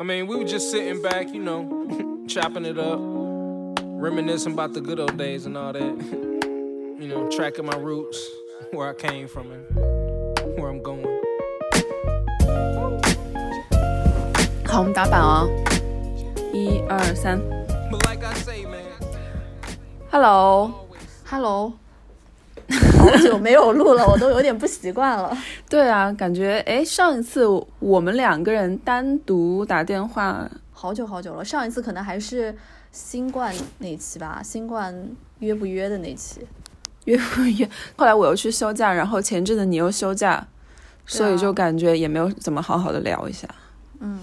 I mean, we were just sitting back, you know, chopping it up, reminiscing about the good old days and all that. you know, tracking my roots, where I came from and where I'm going. 好，我们打板啊、一二三 But like I say, man, ，Hello， Hello，好久没有录了，我都有点不习惯了。对啊，感觉哎，上一次我们两个人单独打电话，好久好久了，上一次可能还是新冠那期吧，新冠约不约的那期。约不约？后来我又去休假，然后前阵子你又休假，所以就感觉也没有怎么好好的聊一下。嗯，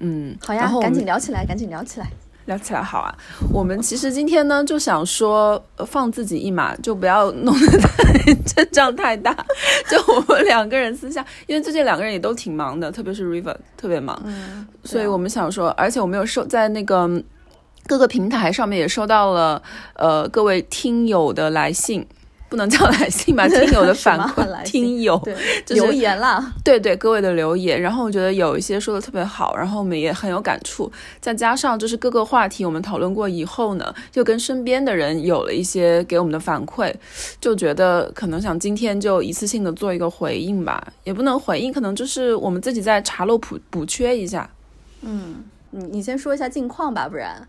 嗯，好呀，赶紧聊起来，赶紧聊起来。聊起来好啊。我们其实今天呢就想说呃放自己一马，就不要弄得太 阵仗太大。就我们两个人私下，因为最近两个人也都挺忙的，特别是 River 特别忙，嗯，所以我们想说，而且我们有收在那个各个平台上面也收到了呃各位听友的来信。不能叫来信吧，听友的反 馈，听友，就是留言啦。对对，各位的留言，然后我觉得有一些说的特别好，然后我们也很有感触，再加上就是各个话题我们讨论过以后呢，就跟身边的人有了一些给我们的反馈，就觉得可能想今天就一次性的做一个回应吧，也不能回应，可能就是我们自己在查漏补补缺一下嗯，你你先说一下近况吧，不然。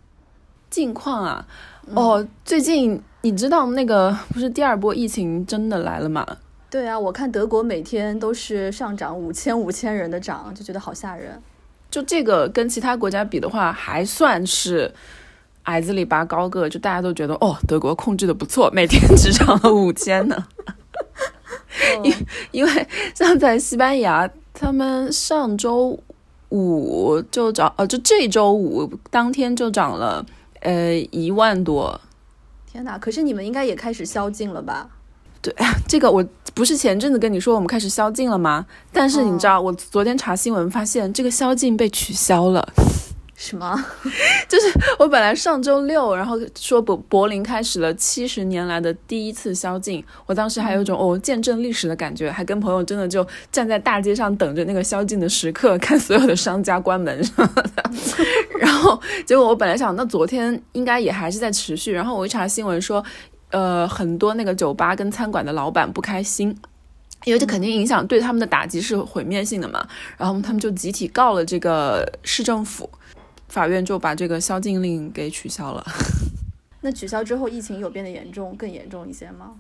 近况啊。哦，最近你知道那个不是第二波疫情真的来了吗？对啊，我看德国每天都是上涨五千五千人的涨，就觉得好吓人。就这个跟其他国家比的话，还算是矮子里拔高个，就大家都觉得哦，德国控制的不错，每天只涨了 五千呢。因 因为像在西班牙，他们上周五就涨，呃，就这周五当天就涨了呃一万多。天哪！可是你们应该也开始宵禁了吧？对 这个我不是前阵子跟你说我们开始宵禁了吗？但是你知道，我昨天查新闻发现这个宵禁被取消了。什么？就是我本来上周六，然后说柏柏林开始了七十年来的第一次宵禁，我当时还有一种哦见证历史的感觉，还跟朋友真的就站在大街上等着那个宵禁的时刻，看所有的商家关门什么的。然后结果我本来想，那昨天应该也还是在持续，然后我一查新闻说，呃，很多那个酒吧跟餐馆的老板不开心。因为这肯定影响对他们的打击是毁灭性的嘛，然后他们就集体告了这个市政府，法院就把这个宵禁令给取消了。那取消之后，疫情有变得严重，更严重一些吗？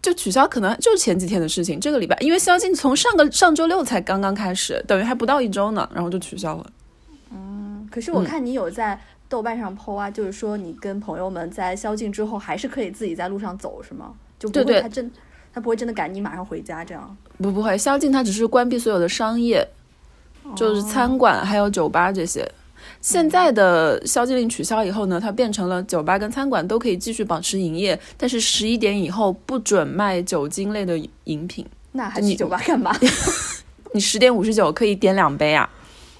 就取消可能就是前几天的事情，这个礼拜因为宵禁从上个上周六才刚刚开始，等于还不到一周呢，然后就取消了。嗯可是我嗯看你有在豆瓣上 PO 啊，就是说你跟朋友们在宵禁之后还是可以自己在路上走，是吗？就不会他真他不会真的赶你马上回家这样。不不会，宵禁它只是关闭所有的商业，就是餐馆还有酒吧这些。现在的宵禁令取消以后呢，它变成了酒吧跟餐馆都可以继续保持营业，但是十一点以后不准卖酒精类的饮品。那还去酒吧干嘛？你十点五十九可以点两杯啊。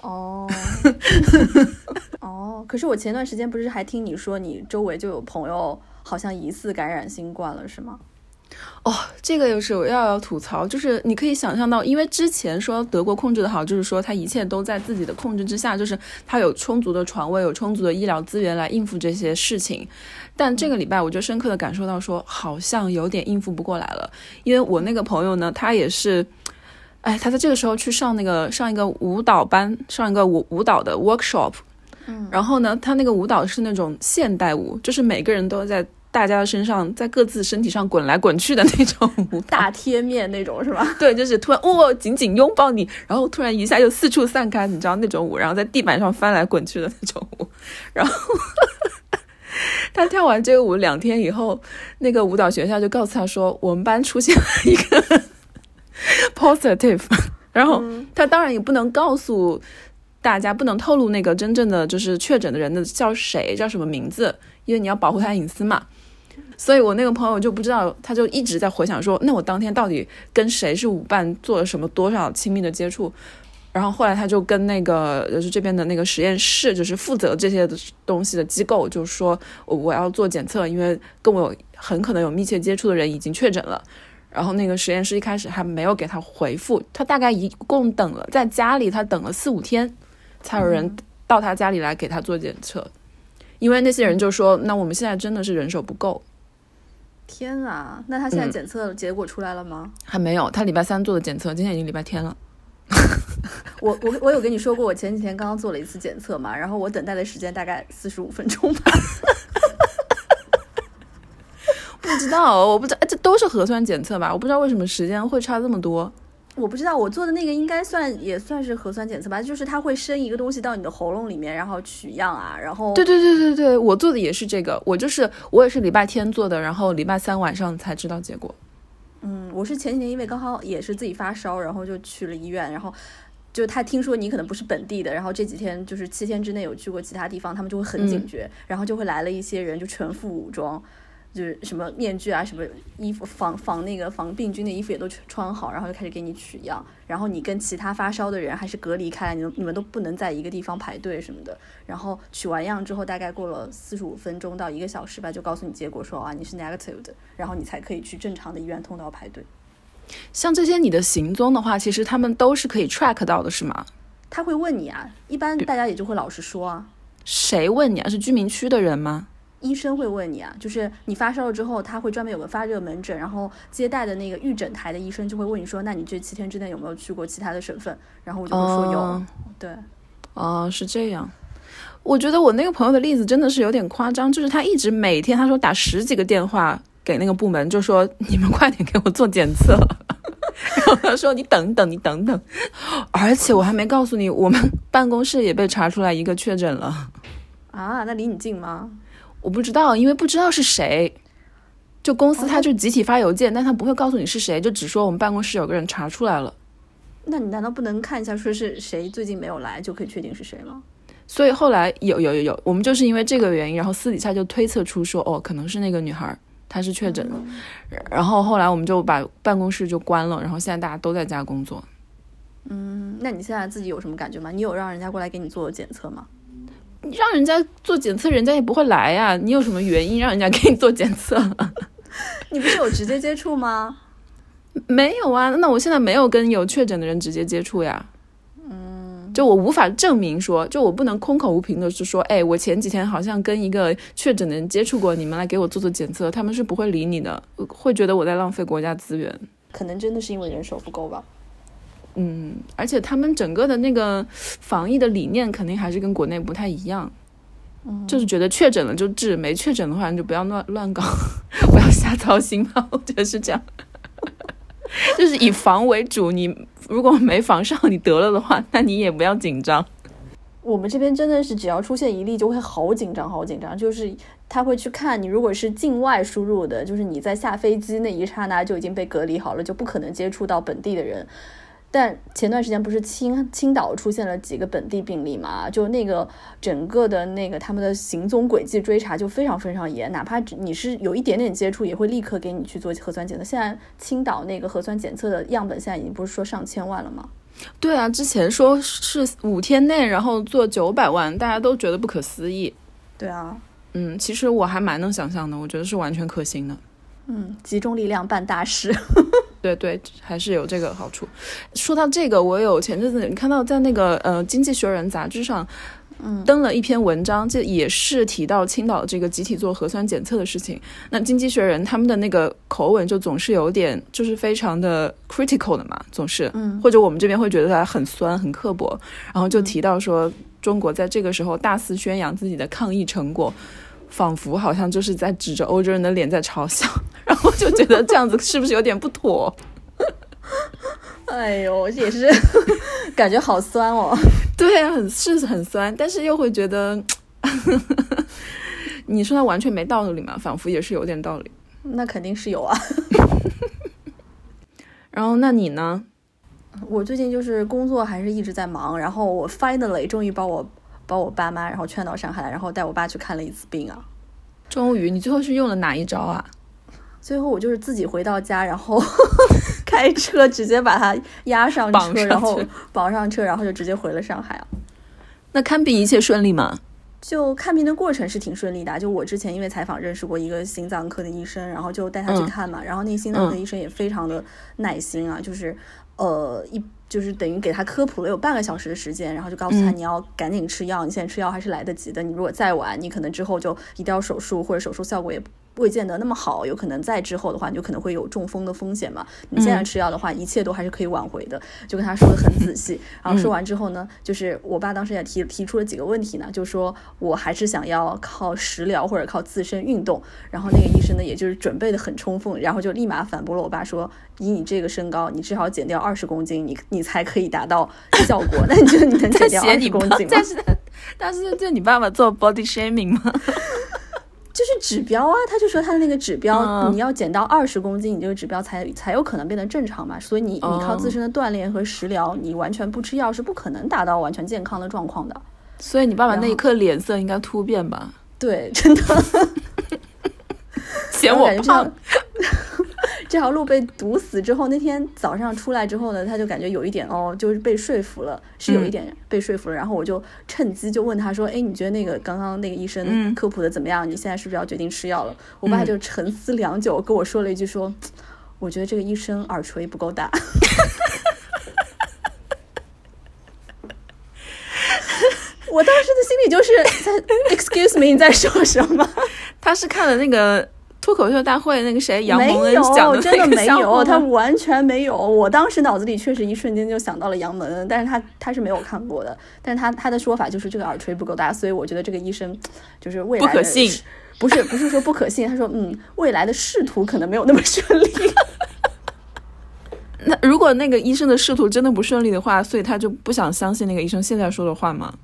哦哦，可是我前段时间不是还听你说你周围就有朋友好像疑似感染新冠了，是吗？哦，这个又是我要要吐槽，就是你可以想象到，因为之前说德国控制的好，就是说他一切都在自己的控制之下，就是他有充足的床位，有充足的医疗资源来应付这些事情。但这个礼拜我就深刻的感受到说，好像有点应付不过来了，因为我那个朋友呢，他也是。哎，他在这个时候去上那个上一个舞蹈班，上一个舞舞蹈的 workshop，嗯，然后呢，他那个舞蹈是那种现代舞，就是每个人都在大家的身上，在各自身体上滚来滚去的那种舞蹈。大贴面那种是吧？对，就是突然哦，紧紧拥抱你，然后突然一下又四处散开，你知道那种舞，然后在地板上翻来滚去的那种舞，然后他跳完这个舞两天以后，那个舞蹈学校就告诉他说，我们班出现了一个 positive，然后他当然也不能告诉大家，不能透露那个真正的就是确诊的人的叫谁，叫什么名字，因为你要保护他隐私嘛。所以我那个朋友就不知道，他就一直在回想说，那我当天到底跟谁是舞伴，做了什么多少亲密的接触。然后后来他就跟那个就是这边的那个实验室，就是负责这些东西的机构，就说我要做检测，因为跟我有很可能有密切接触的人已经确诊了。然后那个实验室一开始还没有给他回复，他大概一共等了在家里，他等了四五天，才有人到他家里来给他做检测。因为那些人就说，那我们现在真的是人手不够。天啊，那他现在嗯检测结果出来了吗？还没有，他礼拜三做的检测，今天已经礼拜天了。我我我有跟你说过，我前几天刚刚做了一次检测嘛，然后我等待的时间大概四十五分钟吧。不知道，我不知道，哎这都是核酸检测吧？我不知道为什么时间会差这么多。我不知道我做的那个应该算也算是核酸检测吧，就是它会伸一个东西到你的喉咙里面，然后取样啊，然后对对对对对，我做的也是这个，我就是我也是礼拜天做的，然后礼拜三晚上才知道结果。嗯，我是前几天因为刚好也是自己发烧，然后就去了医院，然后就他听说你可能不是本地的，然后这几天就是七天之内有去过其他地方，他们就会很警觉，然后就会来了一些人就全副武装。就是什么面具啊，什么衣服防防那个防病菌的衣服也都穿好，然后就开始给你取样，然后你跟其他发烧的人还是隔离开来，你们你们都不能在一个地方排队什么的。然后取完样之后，大概过了四十五分钟到一个小时吧，就告诉你结果说啊你是 negative 的，然后你才可以去正常的医院通道排队。像这些你的行踪的话，其实他们都是可以 track 到的，是吗？他会问你啊，一般大家也就会老实说啊。谁问你啊？是居民区的人吗？医生会问你啊，就是你发烧了之后，他会专门有个发热门诊，然后接待的那个预诊台的医生就会问你说，那你这七天之内有没有去过其他的省份？然后我就会说有，哦对，哦，是这样。我觉得我那个朋友的例子真的是有点夸张，就是他一直每天他说打十几个电话给那个部门，就说你们快点给我做检测。然后他说你等等，你等等。而且我还没告诉你，我们办公室也被查出来一个确诊了。啊，那离你近吗？我不知道，因为不知道是谁。就公司他就集体发邮件，但他不会告诉你是谁，就只说我们办公室有个人查出来了。那你难道不能看一下说是谁最近没有来就可以确定是谁吗？所以后来有有有有，我们就是因为这个原因，然后私底下就推测出说，哦，可能是那个女孩她是确诊了。然后后来我们就把办公室就关了，然后现在大家都在家工作。嗯，那你现在自己有什么感觉吗？你有让人家过来给你做检测吗？你让人家做检测，人家也不会来呀。你有什么原因让人家给你做检测？你不是有直接接触吗？没有啊，那我现在没有跟有确诊的人直接接触呀。嗯，就我无法证明说，就我不能空口无凭的是说，哎，我前几天好像跟一个确诊的人接触过，你们来给我做做检测，他们是不会理你的，会觉得我在浪费国家资源。可能真的是因为人手不够吧。嗯，而且他们整个的那个防疫的理念肯定还是跟国内不太一样，就是觉得确诊了就治，没确诊的话你就不要乱乱搞，不要瞎操心吧，我觉得是这样，就是以防为主。你如果没防上，你得了的话，那你也不要紧张。我们这边真的是只要出现一例就会好紧张，好紧张，就是他会去看你，如果是境外输入的，就是你在下飞机那一刹那就已经被隔离好了，就不可能接触到本地的人。但前段时间不是青青岛出现了几个本地病例嘛？就那个整个的那个他们的行踪轨迹追查就非常非常严，哪怕只你是有一点点接触，也会立刻给你去做核酸检测。现在青岛那个核酸检测的样本现在已经不是说上千万了吗？对啊，之前说是五天内，然后做九百万，大家都觉得不可思议。对啊，嗯，其实我还蛮能想象的，我觉得是完全可行的。嗯，集中力量办大事。对对，还是有这个好处。说到这个，我有前阵子你看到在那个呃《经济学人》杂志上，嗯，登了一篇文章，这也是提到青岛这个集体做核酸检测的事情。那《经济学人》他们的那个口吻就总是有点，就是非常的 critical 的嘛，总是，嗯，或者我们这边会觉得他很酸、很刻薄，然后就提到说，中国在这个时候大肆宣扬自己的抗疫成果。仿佛好像就是在指着欧洲人的脸在嘲笑，然后就觉得这样子是不是有点不妥？哎呦，也是感觉好酸哦。对啊，很是很酸，但是又会觉得，你说他完全没道理嘛？仿佛也是有点道理。那肯定是有啊。然后那你呢？我最近就是工作还是一直在忙，然后我 finally 终于把我把我爸妈然后劝到上海来，然后带我爸去看了一次病啊。终于，你最后是用了哪一招啊？最后我就是自己回到家，然后开 开车直接把他押上车，上然后绑上车，然后就直接回了上海啊。那看病一切顺利吗？就看病的过程是挺顺利的啊，就我之前因为采访认识过一个心脏科的医生，然后就带他去嗯看嘛，然后那个心脏科嗯医生也非常的耐心啊，就是呃一就是等于给他科普了有半个小时的时间，然后就告诉他嗯。你要赶紧吃药，你现在吃药还是来得及的，你如果再晚，你可能之后就一定要手术，或者手术效果也未见得那么好，有可能在之后的话，你就可能会有中风的风险嘛。你现在嗯吃药的话，一切都还是可以挽回的。就跟他说的很仔细，然后说完之后呢，就是我爸当时也提提出了几个问题呢，就说我还是想要靠食疗或者靠自身运动。然后那个医生呢，也就是准备的很充分，然后就立马反驳了我爸说，以你这个身高，你至少减掉二十公斤，你你才可以达到效果。那你觉得你能减掉二十公斤吗？但是但是就你爸爸做 body shaming 吗？就是指标啊，他就说他的那个指标，嗯你要减到二十公斤，你这个指标才才有可能变得正常嘛。所以你你靠哦自身的锻炼和食疗，你完全不吃药是不可能达到完全健康的状况的。所以你爸爸那一刻脸色应该突变吧？对，真的。嫌我胖，这条路被堵死之后，那天早上出来之后呢，他就感觉有一点哦，就是被说服了，是有一点被说服了。然后我就趁机就问他说：“哎，你觉得那个刚刚那个医生嗯科普的怎么样？你现在是不是要决定吃药了？”我爸就沉思良久，跟我说了一句说：“ 我觉得这个医生耳垂不够大。”我当时的心里就是在 “excuse me”，你在说什么？他是看了那个脱口秀大会那个谁杨没蒙恩讲，的真的没有，他完全没有。我当时脑子里确实一瞬间就想到了杨蒙恩，但是他他是没有看过的，但是他他的说法就是这个耳垂不够大，所以我觉得这个医生就是未来不可信，不是不是说不可信，他说嗯，未来的仕途可能没有那么顺利。那如果那个医生的仕途真的不顺利的话，所以他就不想相信那个医生现在说的话吗？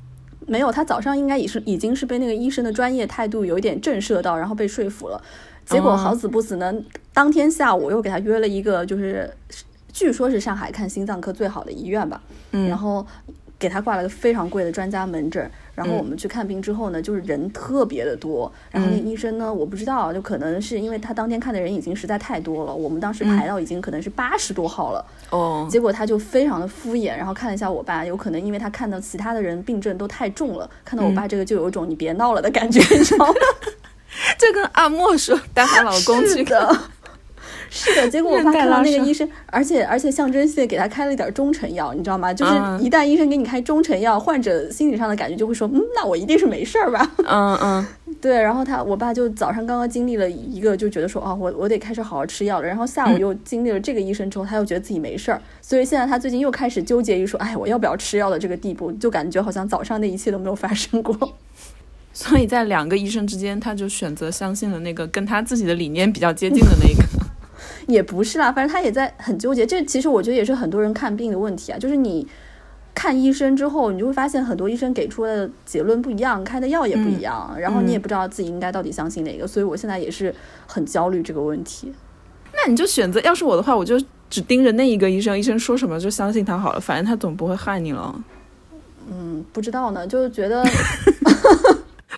没有，他早上应该也是已经是被那个医生的专业态度有一点震慑到，然后被说服了。结果哦好死不死呢，当天下午又给他约了一个，就是据说是上海看心脏科最好的医院吧，嗯然后给他挂了个非常贵的专家门诊。然后嗯我们去看病之后呢，就是人特别的多。然后那医生呢，我不知道，就可能是因为他当天看的人已经实在太多了，我们当时排到已经可能是八十多号了。哦，结果他就非常的敷衍，然后看了一下我爸，有可能因为他看到其他的人病症都太重了，看到我爸这个就有一种你别闹了的感觉，你知道吗？这跟阿莫说带她老公去是的，是的。结果我爸看到那个医生，而且而且象征性给他开了一点中成药，你知道吗？就是嗯一旦医生给你开中成药，患者心理上的感觉就会说，嗯，那我一定是没事儿吧？嗯嗯，对，然后他我爸就早上刚刚经历了一个，就觉得说哦，我我得开始好好吃药了。然后下午嗯又经历了这个医生之后，他又觉得自己没事儿，所以现在他最近又开始纠结于说，哎，我要不要吃药的这个地步，就感觉好像早上那一切都没有发生过。所以在两个医生之间，他就选择相信了那个跟他自己的理念比较接近的那个。也不是啦，反正他也在很纠结。这其实我觉得也是很多人看病的问题啊，就是你看医生之后，你就会发现很多医生给出的结论不一样，开的药也不一样，然后你也不知道自己应该到底相信哪个。所以我现在也是很焦虑这个问题。那你就选择，要是我的话，我就只盯着那一个医生，医生说什么就相信他好了，反正他总不会害你了。嗯，不知道呢，就觉得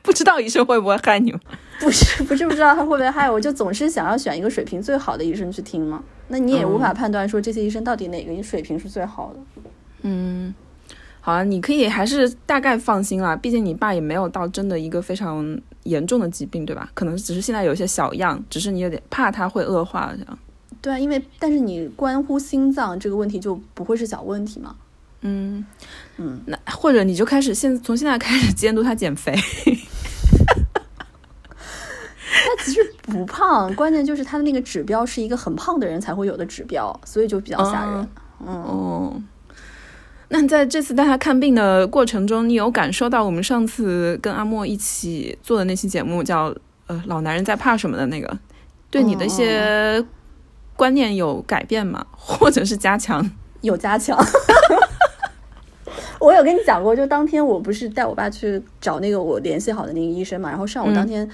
不知道医生会不会害你吗？不是不是不知道他会不会害我，就总是想要选一个水平最好的医生去听嘛。那你也无法判断说这些医生到底哪个水平是最好的。嗯，好啊，你可以还是大概放心啦，毕竟你爸也没有到真的一个非常严重的疾病，对吧？可能只是现在有一些小样，只是你有点怕他会恶化这样。对啊，因为但是你关乎心脏这个问题就不会是小问题嘛。嗯嗯，那或者你就开始现从现在开始监督他减肥。他其实不胖，关键就是他的那个指标是一个很胖的人才会有的指标，所以就比较吓人。哦嗯，哦，那你在这次带他看病的过程中，你有感受到我们上次跟阿莫一起做的那期节目叫呃老男人在怕什么的那个，对你的一些观念有改变吗？或者是加强？有加强。我有跟你讲过，就当天我不是带我爸去找那个我联系好的那个医生嘛，然后上午当天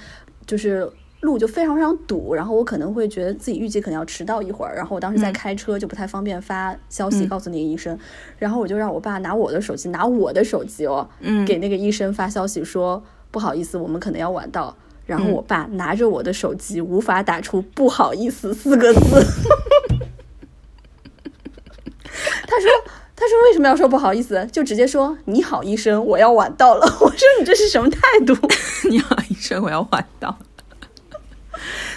就是路就非常非常堵，然后我可能会觉得自己预计可能要迟到一会儿，然后我当时在开车就不太方便发消息嗯告诉那个医生，然后我就让我爸拿我的手机，拿我的手机哦，嗯给那个医生发消息说不好意思，我们可能要晚到。然后我爸拿着我的手机，无法打出“不好意思”四个字。他说。他说：“为什么要说不好意思？就直接说你好，医生，我要晚到了。我说你这是什么态度？你好，医生，我要晚到。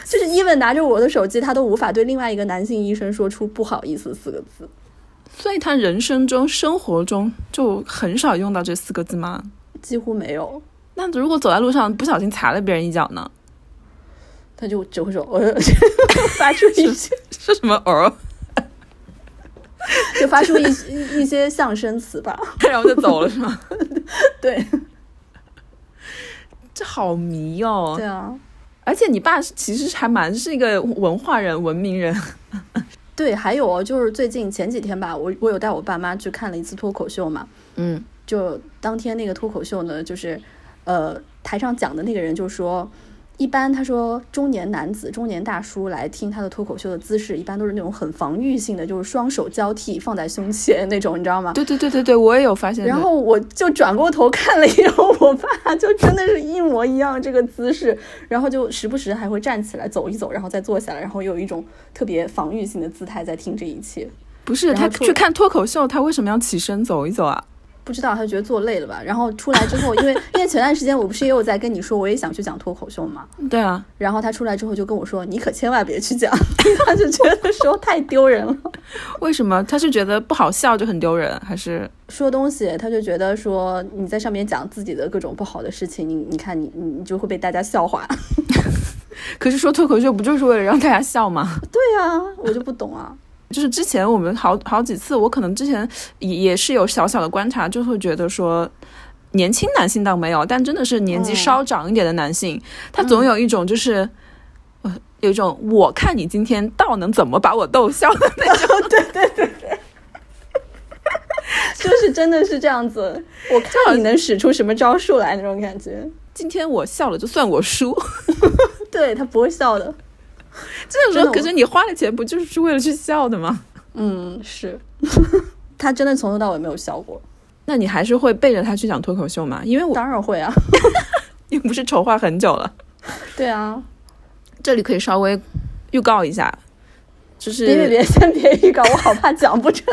就是伊文拿着我的手机，他都无法对另外一个男性医生说出不好意思四个字。所以他人生中、生活中就很少用到这四个字吗？几乎没有。那如果走在路上不小心踩了别人一脚呢？他就只会说“呃 ”，发出一些是什么“呃 ”，就发出一一些象声词吧，然后就走了，是吗？对，这好迷哦。对啊，而且你爸其实还蛮是一个文化人、文明人。对，还有哦，就是最近前几天吧，我我有带我爸妈去看了一次脱口秀嘛。嗯，就当天那个脱口秀呢，就是呃，台上讲的那个人就说。一般他说中年男子、中年大叔来听他的脱口秀的姿势，一般都是那种很防御性的，就是双手交替放在胸前那种，你知道吗？对对对对对，我也有发现。然后我就转过头看了一眼我爸，就真的是一模一样这个姿势，然后就时不时还会站起来走一走，然后再坐下来，然后有一种特别防御性的姿态在听这一切。不是他去看脱口秀，他为什么要起身走一走啊？不知道他觉得做累了吧，然后出来之后，因为 因为前段时间我不是也有在跟你说，我也想去讲脱口秀嘛。对啊，然后他出来之后就跟我说：“你可千万别去讲。”他就觉得说太丢人了。为什么？他是觉得不好笑就很丢人，还是说东西他就觉得说你在上面讲自己的各种不好的事情，你你看你你你就会被大家笑话。可是说脱口秀不就是为了让大家笑吗？对呀，我就不懂啊。就是之前我们好好几次，我可能之前也也是有小小的观察，就会觉得说，年轻男性倒没有，但真的是年纪稍长一点的男性，他总有一种就是，呃，有一种我看你今天倒能怎么把我逗笑的那种，对对对。对，就是真的是这样子，我看你能使出什么招数来那种感觉，今天我笑了就算我输，对他不会笑的。这种时候，可是你花了钱，不就是为了去笑的吗？嗯，是。他真的从头到尾没有笑过。那你还是会背着他去讲脱口秀吗？因为我当然会啊，你不是筹划很久了？对啊。这里可以稍微预告一下，就是别别别，先别预告，我好怕讲不成，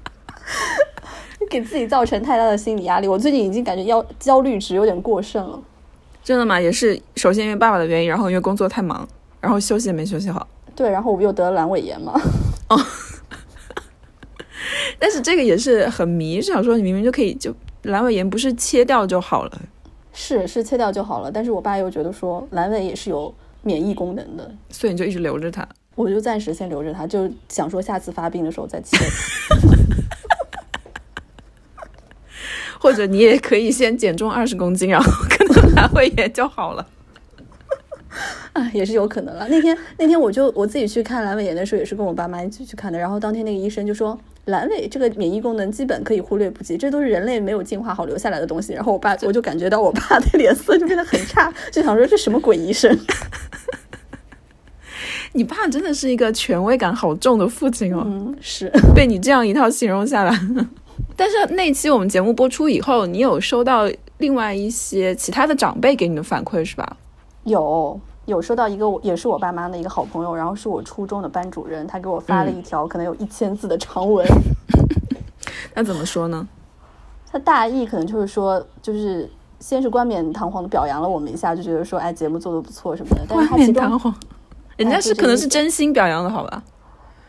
给自己造成太大的心理压力。我最近已经感觉要焦虑值有点过剩了。真的吗？也是，首先因为爸爸的原因，然后因为工作太忙。然后休息也没休息好，对，然后我不又得了阑尾炎嘛。哦，但是这个也是很迷，想说你明明就可以，就阑尾炎不是切掉就好了？是是切掉就好了，但是我爸又觉得说阑尾也是有免疫功能的，所以你就一直留着它。我就暂时先留着它，就想说下次发病的时候再切。或者你也可以先减重二十公斤，然后可能阑尾炎就好了。啊，也是有可能了。那天那天我就我自己去看阑尾炎的时候，也是跟我爸妈一起去看的。然后当天那个医生就说，阑尾这个免疫功能基本可以忽略不计，这都是人类没有进化好留下来的东西。然后我爸我就感觉到我爸的脸色就变得很差，就想说这什么鬼医生？你爸真的是一个权威感好重的父亲哦。嗯，是被你这样一套形容下来。但是那期我们节目播出以后，你有收到另外一些其他的长辈给你的反馈是吧？有有收到一个，也是我爸妈的一个好朋友，然后是我初中的班主任，他给我发了一条可能有一千字的长文。那怎么说呢？他大意可能就是说，就是先是冠冕堂皇的表扬了我们一下，就觉得说，哎，节目做的不错什么的。冠冕堂皇，人家是可能是真心表扬的，好吧？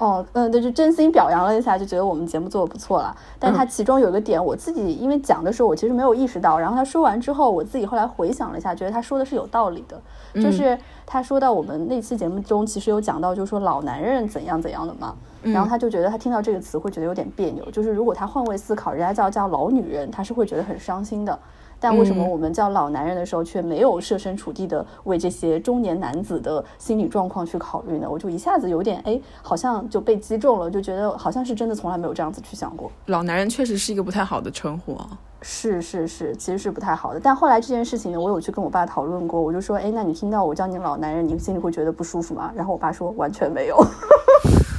哦，嗯，对，就真心表扬了一下，就觉得我们节目做的不错了。但他其中有一个点，我自己因为讲的时候，我其实没有意识到。然后他说完之后，我自己后来回想了一下，觉得他说的是有道理的。就是他说到我们那期节目中，其实有讲到，就是说老男人怎样怎样的嘛。然后他就觉得他听到这个词会觉得有点别扭。就是如果他换位思考，人家叫叫老女人，他是会觉得很伤心的。但为什么我们叫老男人的时候，却没有设身处地的为这些中年男子的心理状况去考虑呢？我就一下子有点哎，好像就被击中了，就觉得好像是真的从来没有这样子去想过。老男人确实是一个不太好的称呼啊，是是是，其实是不太好的。但后来这件事情呢，我有去跟我爸讨论过，我就说，哎，那你听到我叫你老男人，你心里会觉得不舒服吗？然后我爸说，完全没有。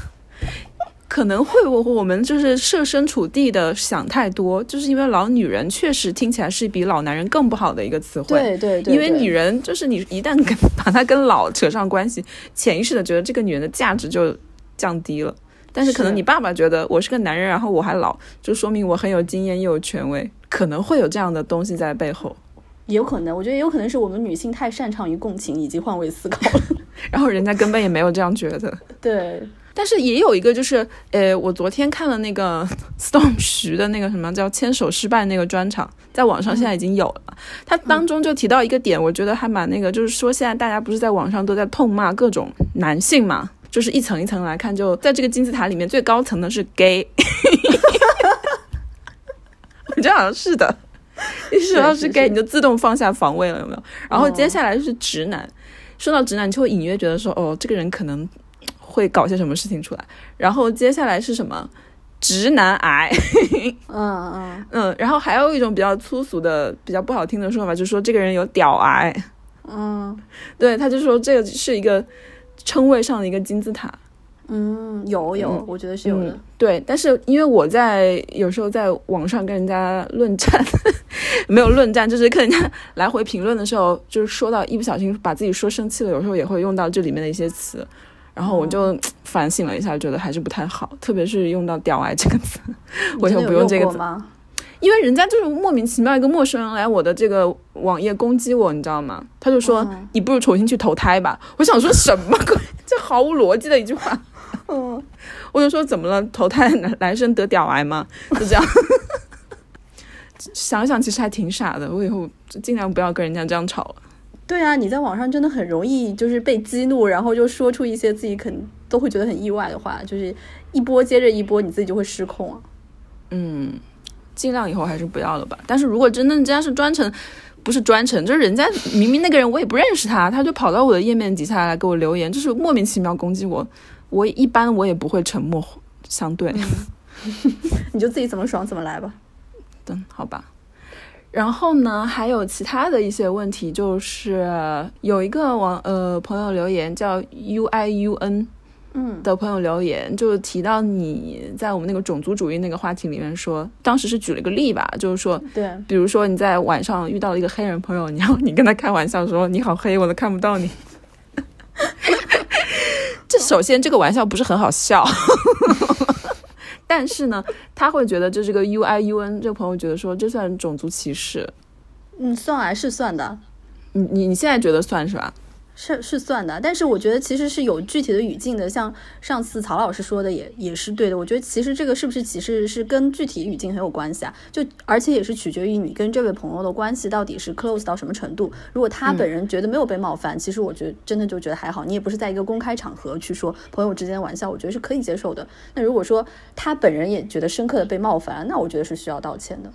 可能会我我们就是设身处地的想太多，就是因为老女人确实听起来是比老男人更不好的一个词汇。对对对，因为女人就是你一旦跟把她跟老扯上关系，潜意识的觉得这个女人的价值就降低了。但是可能你爸爸觉得我是个男人，然后我还老，就说明我很有经验又有权威，可能会有这样的东西在背后。也有可能，我觉得也有可能是我们女性太擅长于共情以及换位思考了。然后人家根本也没有这样觉得。对，但是也有一个就是，呃，我昨天看了那个 Storm 徐的那个什么叫牵手失败那个专场，在网上现在已经有了。他当中就提到一个点，我觉得还蛮那个，就是说现在大家不是在网上都在痛骂各种男性嘛，就是一层一层来看，就在这个金字塔里面最高层的是 gay。我觉得好像是的，一说到是是 gay，你就自动放下防卫了，有没有？然后接下来就是直男。说到直男，你就会隐约觉得说，哦，这个人可能会搞些什么事情出来。然后接下来是什么？直男癌，嗯嗯 嗯，然后还有一种比较粗俗的、比较不好听的说法，就是说这个人有屌癌。嗯 对，他就说这个是一个称谓上的一个金字塔。嗯，有有，嗯我觉得是有的。嗯对，但是因为我在有时候在网上跟人家论战，没有论战，就是跟人家来回评论的时候，就是说到一不小心把自己说生气了，有时候也会用到这里面的一些词，然后我就反省了一下，觉得还是不太好，特别是用到“屌癌”这个词，我以后你真的有不用这个字，过吗？因为人家就是莫名其妙一个陌生人来我的这个网页攻击我，你知道吗？他就说、嗯你不如重新去投胎吧。我想说什么鬼？这毫无逻辑的一句话。嗯，我就说怎么了？投胎来来生得屌癌吗？就这样。想想其实还挺傻的，我以后尽量不要跟人家这样吵了。对啊，你在网上真的很容易就是被激怒，然后就说出一些自己肯都会觉得很意外的话，就是一波接着一波，你自己就会失控啊。嗯，尽量以后还是不要了吧。但是如果真的人家是专程，不是专程，就是人家明明那个人我也不认识他，他就跑到我的页面底下来给我留言，就是莫名其妙攻击我，我一般我也不会沉默相对。你就自己怎么爽怎么来吧。等 好吧。然后呢，还有其他的一些问题，就是有一个网呃朋友留言叫 U I U N 嗯。的朋友留言，就提到你在我们那个种族主义那个话题里面说，当时是举了一个例吧，就是说，对，比如说你在晚上遇到了一个黑人朋友，然后你跟他开玩笑说你好黑，我都看不到你。这首先这个玩笑不是很好笑，但是呢，他会觉得这是个 U I U N 这个朋友觉得说这算种族歧视。嗯，算还是算的，你你你现在觉得算是吧？是是算的，但是我觉得其实是有具体的语境的，像上次曹老师说的也也是对的。我觉得其实这个是不是其实是跟具体语境很有关系啊，就而且也是取决于你跟这位朋友的关系到底是 close 到什么程度。如果他本人觉得没有被冒犯，其实我觉得真的就觉得还好，你也不是在一个公开场合去说朋友之间的玩笑，我觉得是可以接受的。那如果说他本人也觉得深刻的被冒犯，那我觉得是需要道歉的。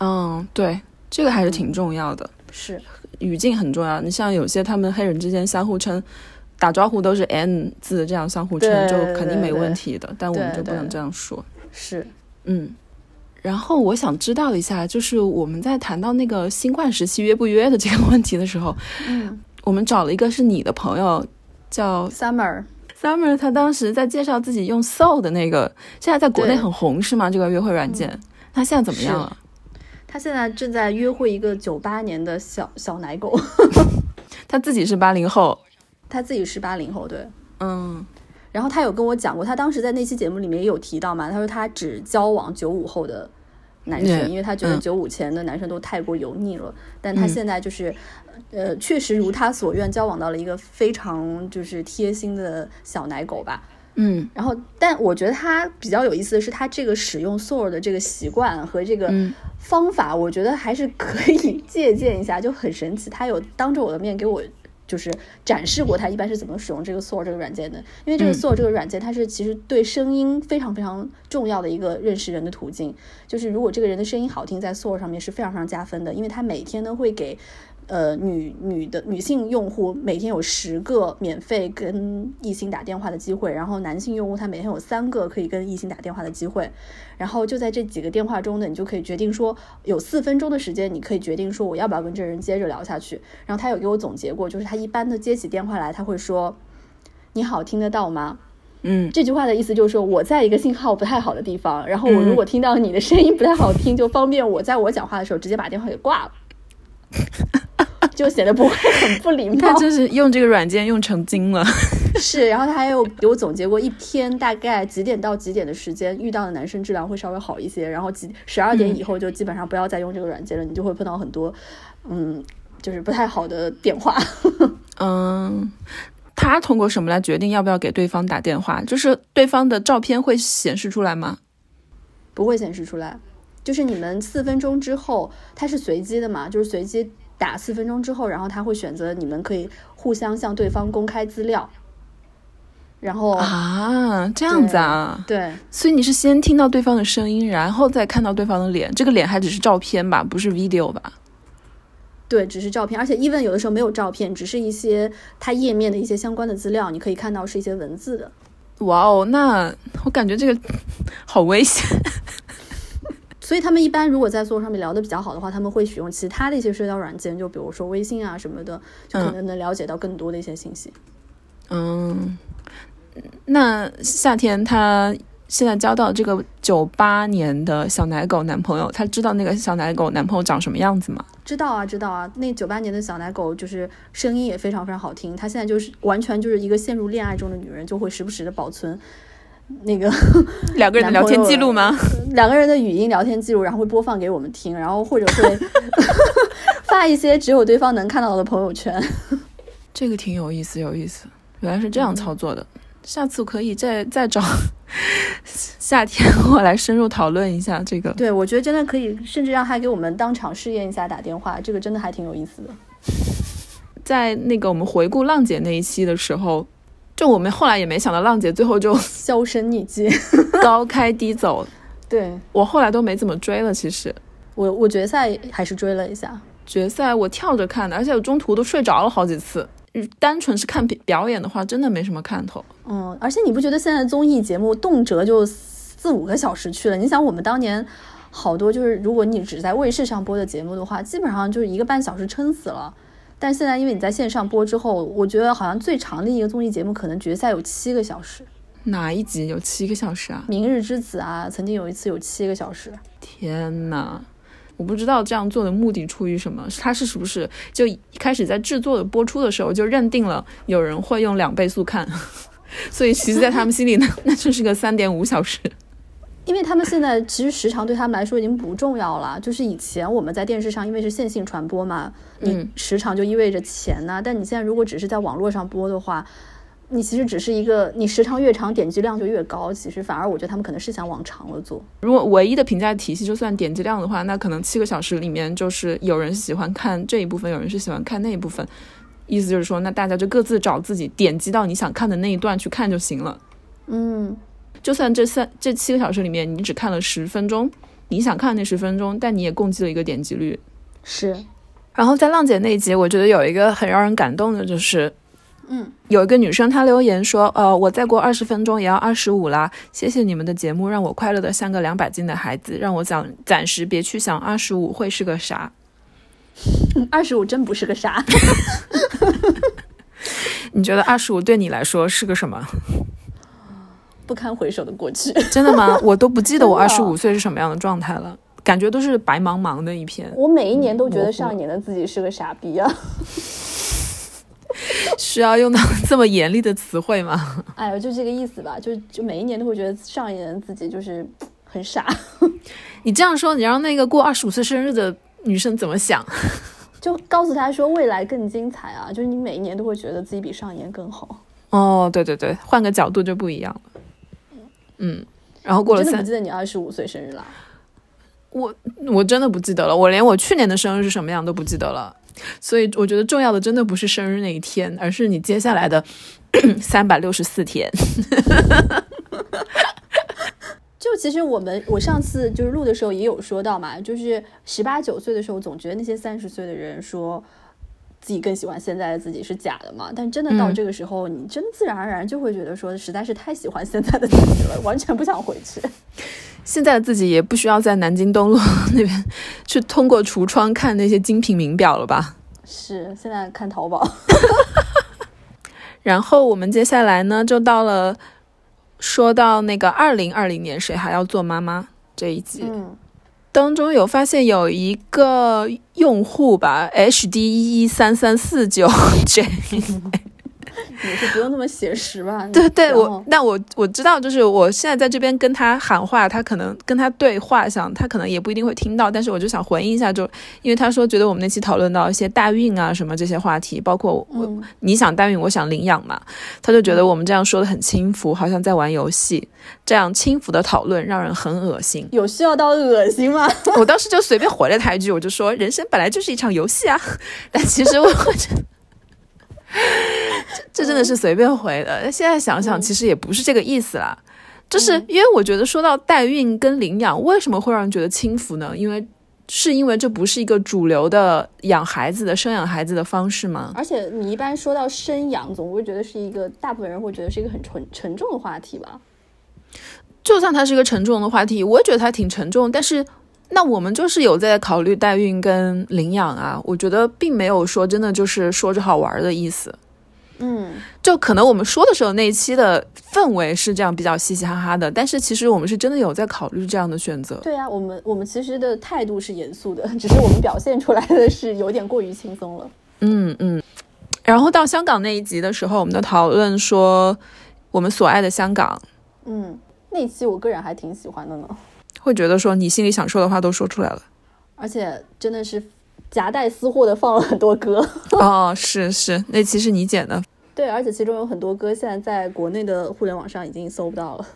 嗯，对，这个还是挺重要的，是，语境很重要。你像有些他们黑人之间相互称。打招呼都是 N 字这样相互称，就肯定没问题的。但我们就不能这样说。是，嗯，然后我想知道一下，就是我们在谈到那个新冠时期约不约的这个问题的时候，嗯我们找了一个是你的朋友，叫，Summer，Summer，他当时在介绍自己用 Soul 的那个，现在在国内很红是吗？这个约会软件，他现在怎么样了？他现在正在约会一个九八年的小小奶狗。他自己是八零后，他自己是八零后，对。嗯然后他有跟我讲过，他当时在那期节目里面也有提到嘛，他说他只交往九五后的男生，嗯因为他觉得嗯九五前的男生都太过油腻了。但他现在就是，呃，确实如他所愿，交往到了一个非常就是贴心的小奶狗吧。嗯然后，但我觉得他比较有意思的是，他这个使用 Soul 的这个习惯和这个嗯方法，我觉得还是可以借鉴一下，就很神奇。他有当着我的面给我就是展示过他一般是怎么使用这个 Soul 这个软件的，因为这个嗯 Soul 这个软件它是其实对声音非常非常重要的一个认识人的途径。就是如果这个人的声音好听，在 Soul 上面是非常非常加分的，因为他每天呢会给。呃，女女的女性用户每天有十个免费跟异性打电话的机会，然后男性用户他每天有三个可以跟异性打电话的机会，然后就在这几个电话中呢，你就可以决定说，有四分钟的时间，你可以决定说我要不要跟这个人接着聊下去。然后他有给我总结过，就是他一般的接起电话来，他会说：“你好，听得到吗？”嗯这句话的意思就是说，我在一个信号不太好的地方，然后我如果听到你的声音不太好听，就方便我在我讲话的时候直接把电话给挂了，就显得不会很不礼貌。他就是用这个软件用成精了。是，然后他还有给我总结过一天大概几点到几点的时间遇到的男生质量会稍微好一些，然后几十二点以后就基本上不要再用这个软件了，你就会碰到很多嗯就是不太好的电话。嗯，他通过什么来决定要不要给对方打电话？就是对方的照片会显示出来吗？不会显示出来，就是你们四分钟之后，它是随机的嘛，就是随机打四分钟之后，然后他会选择你们可以互相向对方公开资料，然后啊，这样子啊，对，所以你是先听到对方的声音，然后再看到对方的脸，这个脸还只是照片吧，不是 video 吧？对，只是照片，而且 even 有的时候没有照片，只是一些它页面的一些相关的资料，你可以看到是一些文字的。哇哦，那我感觉这个 好危险。所以他们一般如果在座上面聊的比较好的话，他们会使用其他的一些社交软件，就比如说微信啊什么的，就可能能了解到更多的一些信息。嗯，那夏天他现在交到这个九八年的小奶狗男朋友，他知道那个小奶狗男朋友长什么样子吗？知道啊，知道啊。那九八年的小奶狗就是声音也非常非常好听，他现在就是完全就是一个陷入恋爱中的女人，就会时不时的保存。那个 两个人的聊天记录吗？两个人的语音聊天记录，然后会播放给我们听，然后或者会 发一些只有对方能看到的朋友圈。这个挺有意思，有意思，原来是这样操作的。下次可以再再找夏天我来深入讨论一下这个。对，我觉得真的可以，甚至让他给我们当场试验一下打电话，这个真的还挺有意思的。在那个我们回顾浪姐那一期的时候。就我们后来也没想到，浪姐最后就销声匿迹，高开低走。对我后来都没怎么追了。其实我我决赛还是追了一下，决赛我跳着看的，而且我中途都睡着了好几次。单纯是看表演的话，真的没什么看头。嗯，而且你不觉得现在综艺节目动辄就四五个小时去了？你想我们当年好多就是，如果你只在卫视上播的节目的话，基本上就是一个半小时撑死了。但现在，因为你在线上播之后，我觉得好像最长的一个综艺节目可能决赛有七个小时。哪一集有七个小时啊？明日之子啊，曾经有一次有七个小时。天呐，我不知道这样做的目的出于什么？他是是不是就一开始在制作的播出的时候就认定了有人会用两倍速看，所以其实，在他们心里呢，那就是个三点五小时。因为他们现在其实时长对他们来说已经不重要了，就是以前我们在电视上因为是线性传播嘛，你时长就意味着钱呐。但你现在如果只是在网络上播的话，你其实只是一个你时长越长，点击量就越高。其实反而我觉得他们可能是想往长了做。如果唯一的评价体系就算点击量的话，那可能七个小时里面就是有人喜欢看这一部分，有人是喜欢看那一部分。意思就是说，那大家就各自找自己点击到你想看的那一段去看就行了。嗯。就算这三这七个小时里面你只看了十分钟，你想看那十分钟，但你也共计了一个点击率。是。然后在浪姐那一集，我觉得有一个很让人感动的，就是，嗯，有一个女生她留言说，呃，我再过二十分钟也要二十五啦，谢谢你们的节目，让我快乐的像个两百斤的孩子，让我暂暂时别去想二十五会是个啥。二十五真不是个啥。你觉得二十五对你来说是个什么？不堪回首的过去，真的吗？我都不记得我二十五岁是什么样的状态了，感觉都是白茫茫的一片。我每一年都觉得上一年的自己是个傻逼啊！需要用到这么严厉的词汇吗？哎呀，就这个意思吧，就就每一年都会觉得上一年的自己就是很傻。你这样说，你让那个过二十五岁生日的女生怎么想？就告诉她说未来更精彩啊！就是你每一年都会觉得自己比上一年更好。哦，对对对，换个角度就不一样了。嗯，然后过了三，不记得你二十五岁生日了？我我真的不记得了，我连我去年的生日是什么样都不记得了。所以我觉得重要的真的不是生日那一天，而是你接下来的 三百六十四天。就其实我们我上次就是录的时候也有说到嘛，就是十八九岁的时候，总觉得那些三十岁的人说。自己更喜欢现在的自己是假的嘛？但真的到这个时候，你真自然而然就会觉得说，实在是太喜欢现在的自己了，完全不想回去。现在的自己也不需要在南京东路那边去通过橱窗看那些精品名表了吧？是，现在看淘宝。然后我们接下来呢，就到了说到那个二零二零年谁还要做妈妈这一集。嗯。当中有发现有一个用户吧，H D 一一三三四九 J，也是不用那么写实吧？对对，我那我我知道，就是我现在在这边跟他喊话，他可能跟他对话，想他可能也不一定会听到，但是我就想回应一下，就因为他说觉得我们那期讨论到一些代孕啊什么这些话题，包括我、嗯你想代孕，我想领养嘛，他就觉得我们这样说的很轻浮，好像在玩游戏，这样轻浮的讨论让人很恶心。有需要到恶心吗？我当时就随便回了他一句，我就说人生本来就是一场游戏啊，但其实我我觉得。这 这真的是随便回的。现在想想，其实也不是这个意思啦。就是因为我觉得说到代孕跟领养，为什么会让人觉得轻浮呢？因为是因为这不是一个主流的养孩子的、生养孩子的方式吗？而且你一般说到生养，总会觉得是一个大部分人会觉得是一个很沉沉重的话题吧？就算它是一个沉重的话题，我也觉得它挺沉重。但是，那我们就是有在考虑代孕跟领养啊。我觉得并没有说真的就是说着好玩的意思。嗯，就可能我们说的时候那一期的氛围是这样比较嘻嘻哈哈的，但是其实我们是真的有在考虑这样的选择。对呀、我们我们其实的态度是严肃的，只是我们表现出来的是有点过于轻松了。嗯嗯。然后到香港那一集的时候，我们的讨论说我们所爱的香港，嗯，那期我个人还挺喜欢的呢，会觉得说你心里想说的话都说出来了。而且真的是夹带私货的放了很多歌。哦，是是，那期是你剪的，对，而且其中有很多歌现在在国内的互联网上已经搜不到了。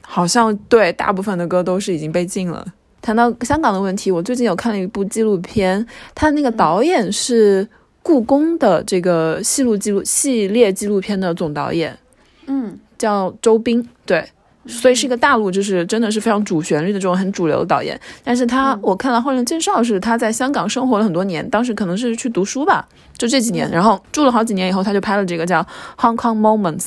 好像对大部分的歌都是已经被禁了。谈到香港的问题，我最近有看了一部纪录片，它那个导演是故宫的这个系录记录系列纪录片的总导演，嗯叫周斌，对，所以是一个大陆，就是真的是非常主旋律的这种很主流的导演。但是他，我看了后面介绍是他在香港生活了很多年，当时可能是去读书吧，就这几年，然后住了好几年以后，他就拍了这个叫《Hong Kong Moments》，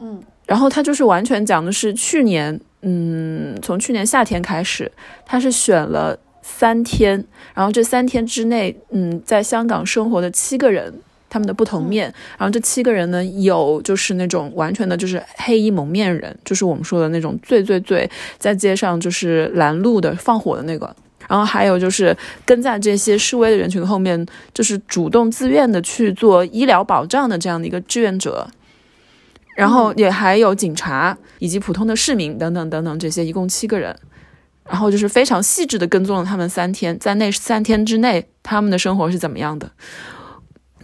嗯然后他就是完全讲的是去年，嗯，从去年夏天开始，他是选了三天，然后这三天之内，嗯，在香港生活的七个人。他们的不同面，然后这七个人呢，有就是那种完全的就是黑衣蒙面人，就是我们说的那种最最最在街上就是拦路的放火的那个，然后还有就是跟在这些示威的人群后面，就是主动自愿的去做医疗保障的这样的一个志愿者，然后也还有警察以及普通的市民等等等等这些，一共七个人。然后就是非常细致的跟踪了他们三天，在那三天之内，他们的生活是怎么样的。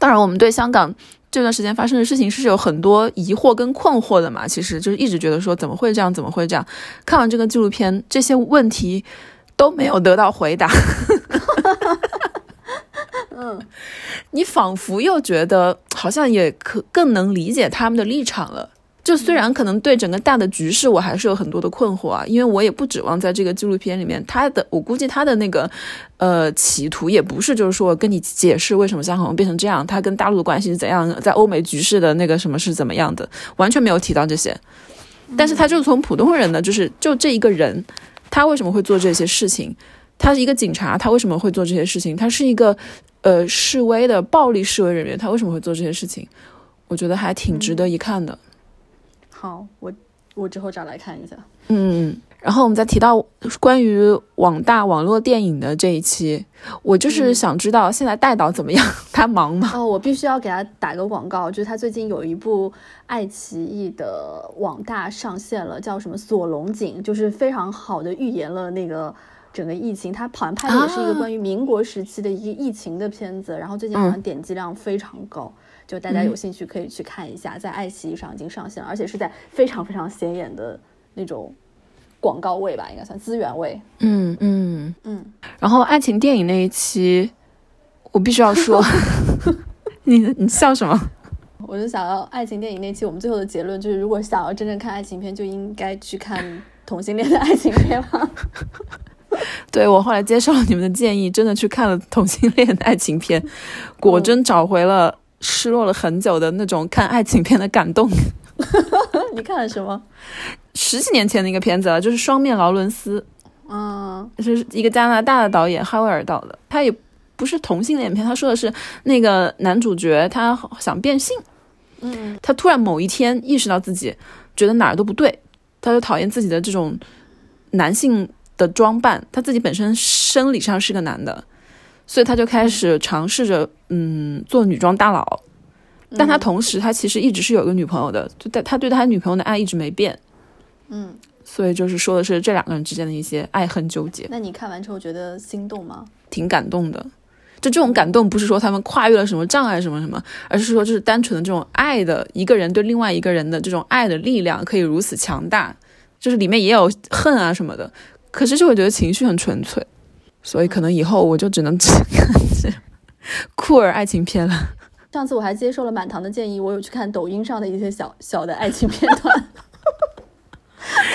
当然，我们对香港这段时间发生的事情是有很多疑惑跟困惑的嘛。其实就是一直觉得说怎么会这样，怎么会这样？看完这个纪录片，这些问题都没有得到回答。嗯，你仿佛又觉得好像也可更能理解他们的立场了。就虽然可能对整个大的局势我还是有很多的困惑啊，因为我也不指望在这个纪录片里面，他的我估计他的那个呃企图也不是就是说跟你解释为什么香港会变成这样，他跟大陆的关系是怎样，在欧美局势的那个什么是怎么样的，完全没有提到这些。但是他就从普通人的就是就这一个人，他为什么会做这些事情？他是一个警察，他为什么会做这些事情？他是一个呃示威的暴力示威人员，他为什么会做这些事情？我觉得还挺值得一看的。好，我我之后找来看一下。嗯，然后我们再提到关于网大网络电影的这一期，我就是想知道现在戴导怎么样？他忙吗？哦，我必须要给他打个广告，就是他最近有一部爱奇艺的网大上线了，叫什么《锁龙井》，就是非常好的预言了那个整个疫情。他好像拍的也是一个啊关于民国时期的一个疫情的片子，然后最近好像点击量非常高。就大家有兴趣可以去看一下，在爱奇艺上已经上线了，而且是在非常非常显眼的那种广告位吧，应该算资源位。嗯嗯。嗯，然后爱情电影那一期，我必须要说，你你笑什么？我就想要爱情电影那期，我们最后的结论就是，如果想要真正看爱情片，就应该去看同性恋的爱情片吧。对我后来接受了你们的建议，真的去看了同性恋的爱情片，果真找回了失落了很久的那种看爱情片的感动。你看了什么？十几年前的一个片子了，就是《双面劳伦斯》，嗯是一个加拿大的导演哈维尔导的，他也不是同性恋片，他说的是那个男主角他想变性，嗯他突然某一天意识到自己觉得哪儿都不对，他就讨厌自己的这种男性的装扮，他自己本身生理上是个男的，所以他就开始尝试着嗯做女装大佬，但他同时他其实一直是有个女朋友的，就他他对他女朋友的爱一直没变，嗯，所以就是说的是这两个人之间的一些爱恨纠结，那你看完之后觉得心动吗？挺感动的。就这种感动，不是说他们跨越了什么障碍什么什么，而是说就是单纯的这种爱的一个人对另外一个人的这种爱的力量可以如此强大，就是里面也有恨啊什么的，可是就会觉得情绪很纯粹，所以可能以后我就只能只 看这酷儿爱情片了。上次我还接受了满堂的建议，我有去看抖音上的一些小小的爱情片段，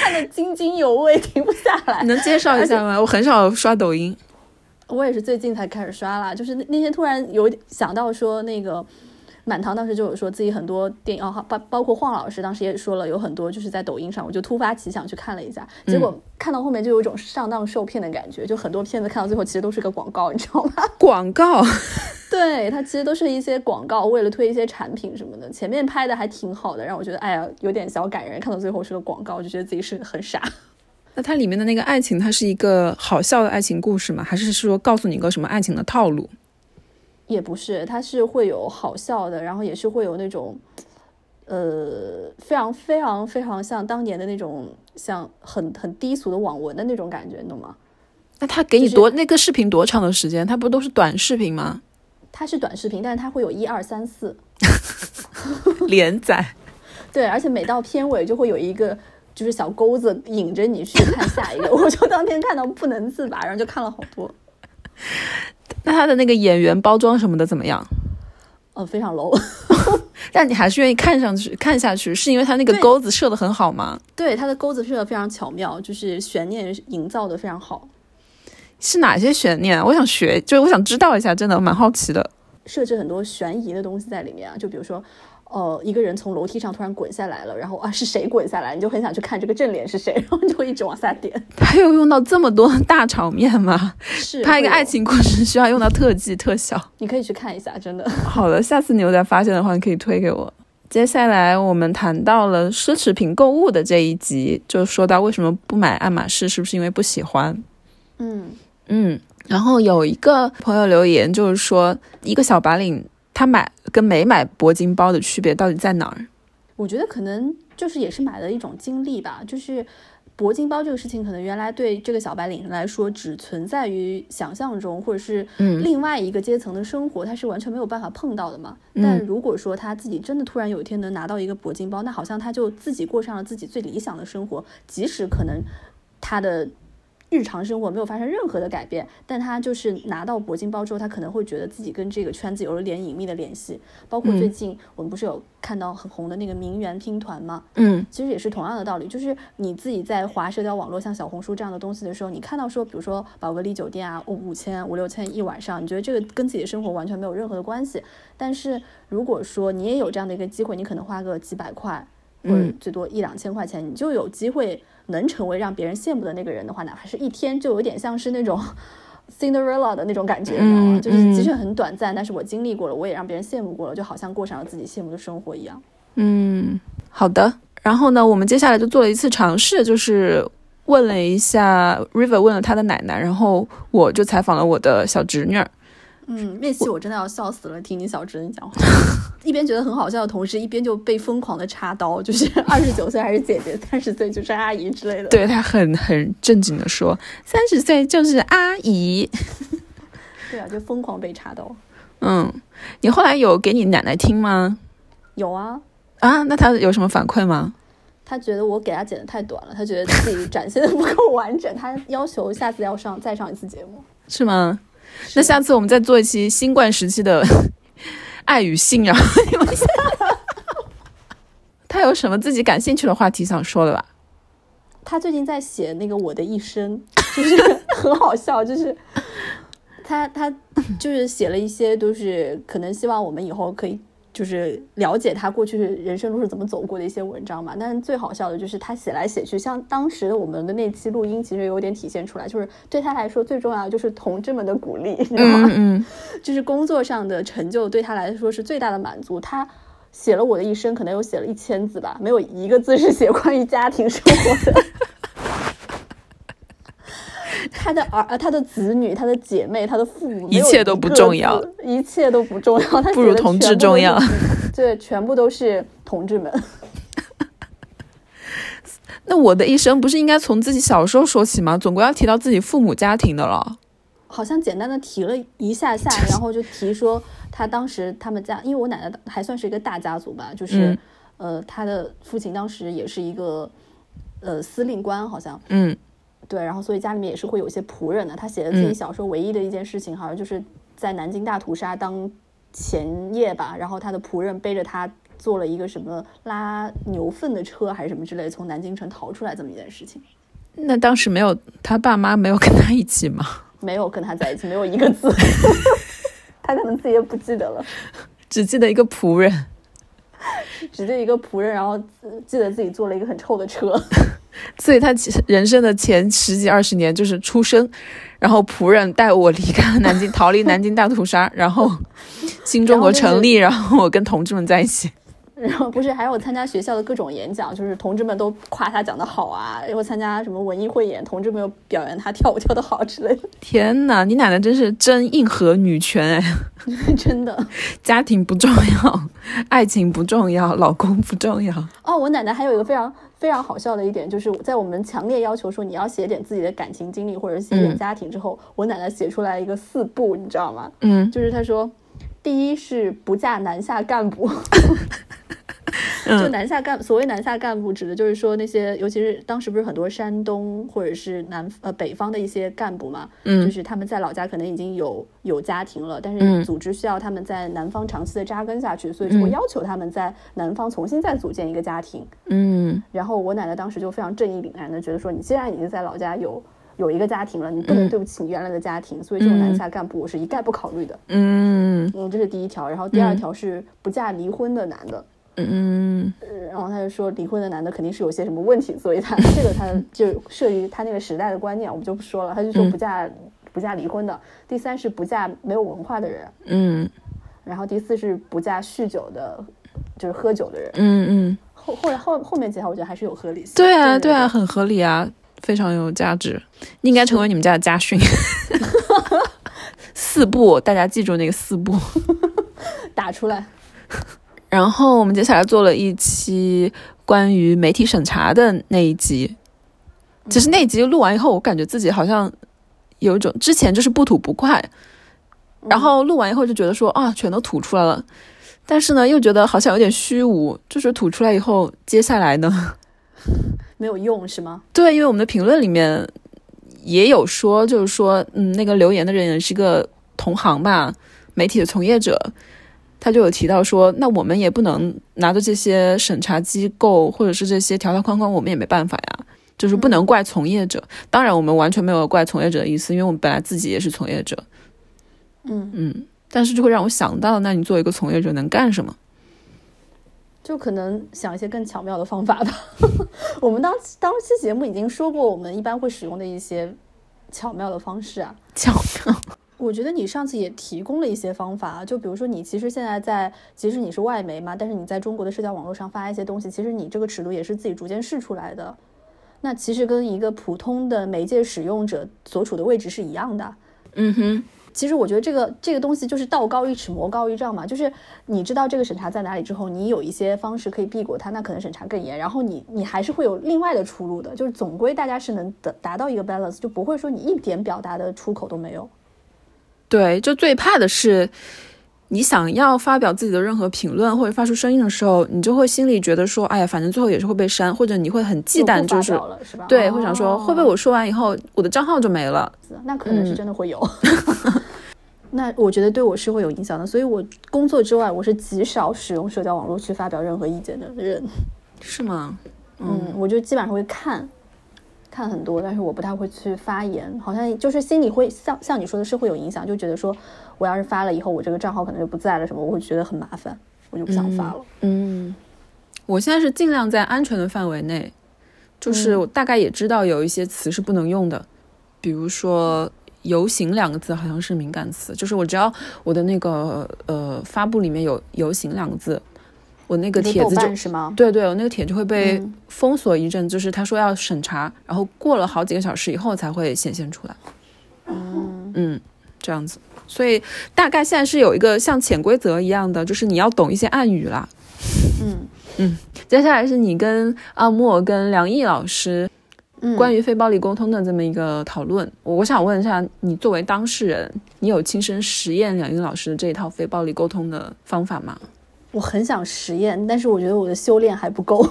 看得津津有味，停不下来。你能介绍一下吗？我很少刷抖音。我也是最近才开始刷啦，就是那那天突然有想到说，那个满堂当时就有说自己很多电影哦，包包括晃老师当时也说了，有很多就是在抖音上，我就突发奇想去看了一下，结果看到后面就有一种上当受骗的感觉，就很多片子看到最后其实都是个广告，你知道吗？广告，对，它其实都是一些广告，为了推一些产品什么的，前面拍的还挺好的，让我觉得哎呀有点小感人，看到最后是个广告，就觉得自己是很傻。那它里面的那个爱情，它是一个好笑的爱情故事吗？还是说告诉你一个什么爱情的套路？也不是，它是会有好笑的，然后也是会有那种，呃，非常非常非常像当年的那种，像很很低俗的网文的那种感觉，你懂吗？那他给你多、那个视频多长的时间？他不都是短视频吗？它是短视频，但是它会有一二三四 连载。对，而且每到片尾就会有一个。就是小钩子引着你去看下一个，我就当天看到不能自拔，然后就看了好多。那他的那个演员包装什么的怎么样？呃，非常 low。但你还是愿意看上去看下去，是因为他那个钩子设的很好吗？对，他的钩子设的非常巧妙，就是悬念营造的非常好。是哪些悬念？我想学，就是我想知道一下，真的蛮好奇的。设置很多悬疑的东西在里面啊，就比如说。哦，一个人从楼梯上突然滚下来了，然后啊，是谁滚下来？你就很想去看这个正脸是谁，然后就会一直往下点。他又用到这么多大场面吗？是拍一个爱情故事需要用到特技特效？你可以去看一下，真的。好的，下次你有再发现的话，你可以推给我。接下来我们谈到了奢侈品购物的这一集，就说到为什么不买爱马仕，是不是因为不喜欢？嗯嗯。然后有一个朋友留言，就是说一个小白领。他买跟没买铂金包的区别到底在哪儿？我觉得可能就是也是买的一种经历吧。就是铂金包这个事情，可能原来对这个小白领来说只存在于想象中，或者是另外一个阶层的生活，他是完全没有办法碰到的嘛。但如果说他自己真的突然有一天能拿到一个铂金包，那好像他就自己过上了自己最理想的生活，即使可能他的。日常生活没有发生任何的改变，但他就是拿到铂金包之后，他可能会觉得自己跟这个圈子有了点隐秘的联系。包括最近我们不是有看到很红的那个名媛拼团吗？嗯，其实也是同样的道理，就是你自己在划社交网络，像小红书这样的东西的时候，你看到说，比如说宝格丽酒店啊，五五千、五六千一晚上，你觉得这个跟自己的生活完全没有任何的关系。但是如果说你也有这样的一个机会，你可能花个几百块，或者最多一两千块钱，你就有机会。能成为让别人羡慕的那个人的话，哪怕是一天，就有点像是那种 Cinderella 的那种感觉，你知道吗？就是的确很短暂，但是我经历过了，我也让别人羡慕过了，就好像过上了自己羡慕的生活一样。嗯，好的。然后呢，我们接下来就做了一次尝试，就是问了一下 River，问了他的奶奶，然后我就采访了我的小侄女。嗯，那期我真的要笑死了，听你小侄女讲话，一边觉得很好笑的同时，一边就被疯狂的插刀，就是 二十九岁还是姐姐，三十岁就是阿姨之类的。对他很很正经的说，三十岁就是阿姨。对啊，就疯狂被插刀。嗯，你后来有给你奶奶听吗？有啊。啊，那她有什么反馈吗？她觉得我给她剪的太短了，她觉得自己展现的不够完整，她要求下次要上再上一次节目。是吗？那下次我们再做一期新冠时期的 爱与信仰你们他有什么自己感兴趣的话题想说的吧？他最近在写那个我的一生，就是很好笑，就是 他他就是写了一些，都是可能希望我们以后可以。就是了解他过去人生路是怎么走过的一些文章嘛，但是最好笑的就是他写来写去，像当时我们的那期录音，其实有点体现出来，就是对他来说最重要的就是同志们的鼓励，你知道吗？嗯，就是工作上的成就对他来说是最大的满足。他写了我的一生，可能有写了一千字吧，没有一个字是写关于家庭生活的。他的儿、他的子女、他的姐妹、他的父母，一切都不重要，一切都不重要。他不如同志重要。对全部都是同志们。那我的一生不是应该从自己小时候说起吗？总归要提到自己父母家庭的了。好像简单的提了一下下，然后就提说他当时他们家，因为我奶奶还算是一个大家族吧，就是、呃，他的父亲当时也是一个呃司令官，好像嗯对，然后所以家里面也是会有一些仆人的。他写的自己小时候唯一的一件事情，好像就是在南京大屠杀当前夜吧，然后他的仆人背着他坐了一个什么拉牛粪的车还是什么之类，从南京城逃出来这么一件事情。那当时没有他爸妈没有跟他一起吗？没有跟他在一起，没有一个字，他可能自己也不记得了。只记得一个仆人。只对一个仆人，然后呃记得自己坐了一个很臭的车。所以他其实人生的前十几二十年就是出生，然后仆人带我离开了南京，逃离南京大屠杀，然后 新中国成立，然后我跟同志们在一起。然后不是还有参加学校的各种演讲，就是同志们都夸他讲的好啊，然后参加什么文艺汇演，同志们又表扬他跳舞跳的好之类的，天哪，你奶奶真是真硬核女权哎！真的。家庭不重要，爱情不重要，老公不重要。哦，我奶奶还有一个非常非常好笑的一点，就是在我们强烈要求说你要写点自己的感情经历或者写点嗯家庭之后，我奶奶写出来一个四不，你知道吗？嗯就是她说，第一是不嫁南下干部。就嗯南下干，所谓南下干部，指的就是说那些，尤其是当时不是很多山东或者是南呃北方的一些干部嘛，就嗯是他们在老家可能已经有有家庭了，但嗯。是组织需要他们在南方长期的扎根下去，所以就会嗯要求他们在南方重新再组建一个家庭。嗯。然后我奶奶当时就非常正义凛然的觉得说，你既然已经在老家有有一个家庭了，你不能嗯对不起你原来的家庭，所以这种南嗯下干部我是一概不考虑的。嗯嗯，这是第一条。然后第二嗯条是不嫁离婚的男的。嗯呃然后他就说离婚的男的肯定是有些什么问题，所以他这个他就涉及他那个时代的观念，我们就不说了。他就说嗯不嫁、不嫁离婚的。第三是不嫁没有文化的人，嗯然后第四是不嫁酗酒的，就是喝酒的人。嗯嗯，后后来后后面几条我觉得还是有合理性。对啊对对啊，很合理啊，非常有价值。应该成为你们家的家训。四步，大家记住那个四步。打出来。然后我们接下来做了一期关于媒体审查的那一集。其实那一集录完以后，我感觉自己好像有一种之前就是不吐不快，然后录完以后就觉得说啊，全都吐出来了。但是呢，又觉得好像有点虚无，就是吐出来以后，接下来呢？没有用是吗？对，因为我们的评论里面也有说，就是说，嗯，那个留言的人也是个同行吧，媒体的从业者，他就有提到说，那我们也不能拿着这些审查机构或者是这些条条框框，我们也没办法呀，就是不能怪从业者。当然，我们完全没有怪从业者的意思，因为我们本来自己也是从业者，嗯，嗯，但是就会让我想到，那你作为一个从业者能干什么？就可能想一些更巧妙的方法吧。我们当当期节目已经说过，我们一般会使用的一些巧妙的方式啊。巧妙，我觉得你上次也提供了一些方法，就比如说你其实现在在，即使你是外媒嘛，但是你在中国的社交网络上发一些东西，其实你这个尺度也是自己逐渐试出来的。那其实跟一个普通的媒介使用者所处的位置是一样的。嗯哼，其实我觉得这个这个东西就是道高一尺，魔高一丈嘛。就是你知道这个审查在哪里之后，你有一些方式可以避过它，那可能审查更严。然后你你还是会有另外的出路的，就是总归大家是能达达到一个 balance，就不会说你一点表达的出口都没有。对，就最怕的是，你想要发表自己的任何评论或者发出声音的时候，你就会心里觉得说，哎呀，反正最后也是会被删，或者你会很忌惮，就是是？对，会想说会不会哦我说完以后，我的账号就没了？那可能是嗯真的会有。那我觉得对我是会有影响的，所以我工作之外，我是极少使用社交网络去发表任何意见的人。是吗？嗯，我就基本上会看，看很多，但是我不太会去发言，好像就是心里会像像你说的是会有影响，就觉得说我要是发了以后，我这个账号可能就不在了什么，我会觉得很麻烦，我就不想发了。嗯，我现在是尽量在安全的范围内，就是嗯我大概也知道有一些词是不能用的，比如说“游行”两个字好像是敏感词，就是我只要我的那个呃发布里面有“游行”两个字，我那个帖子就是吗？对对，我那个帖就会被嗯封锁一阵，就是他说要审查，然后过了好几个小时以后才会显现出来。嗯，嗯，这样子。所以大概现在是有一个像潜规则一样的，就是你要懂一些暗语啦。嗯嗯，接下来是你跟阿莫跟梁毅老师嗯，关于非暴力沟通的这么一个讨论。我我想问一下，你作为当事人，你有亲身实验梁毅老师的这一套非暴力沟通的方法吗？我很想实验，但是我觉得我的修炼还不够。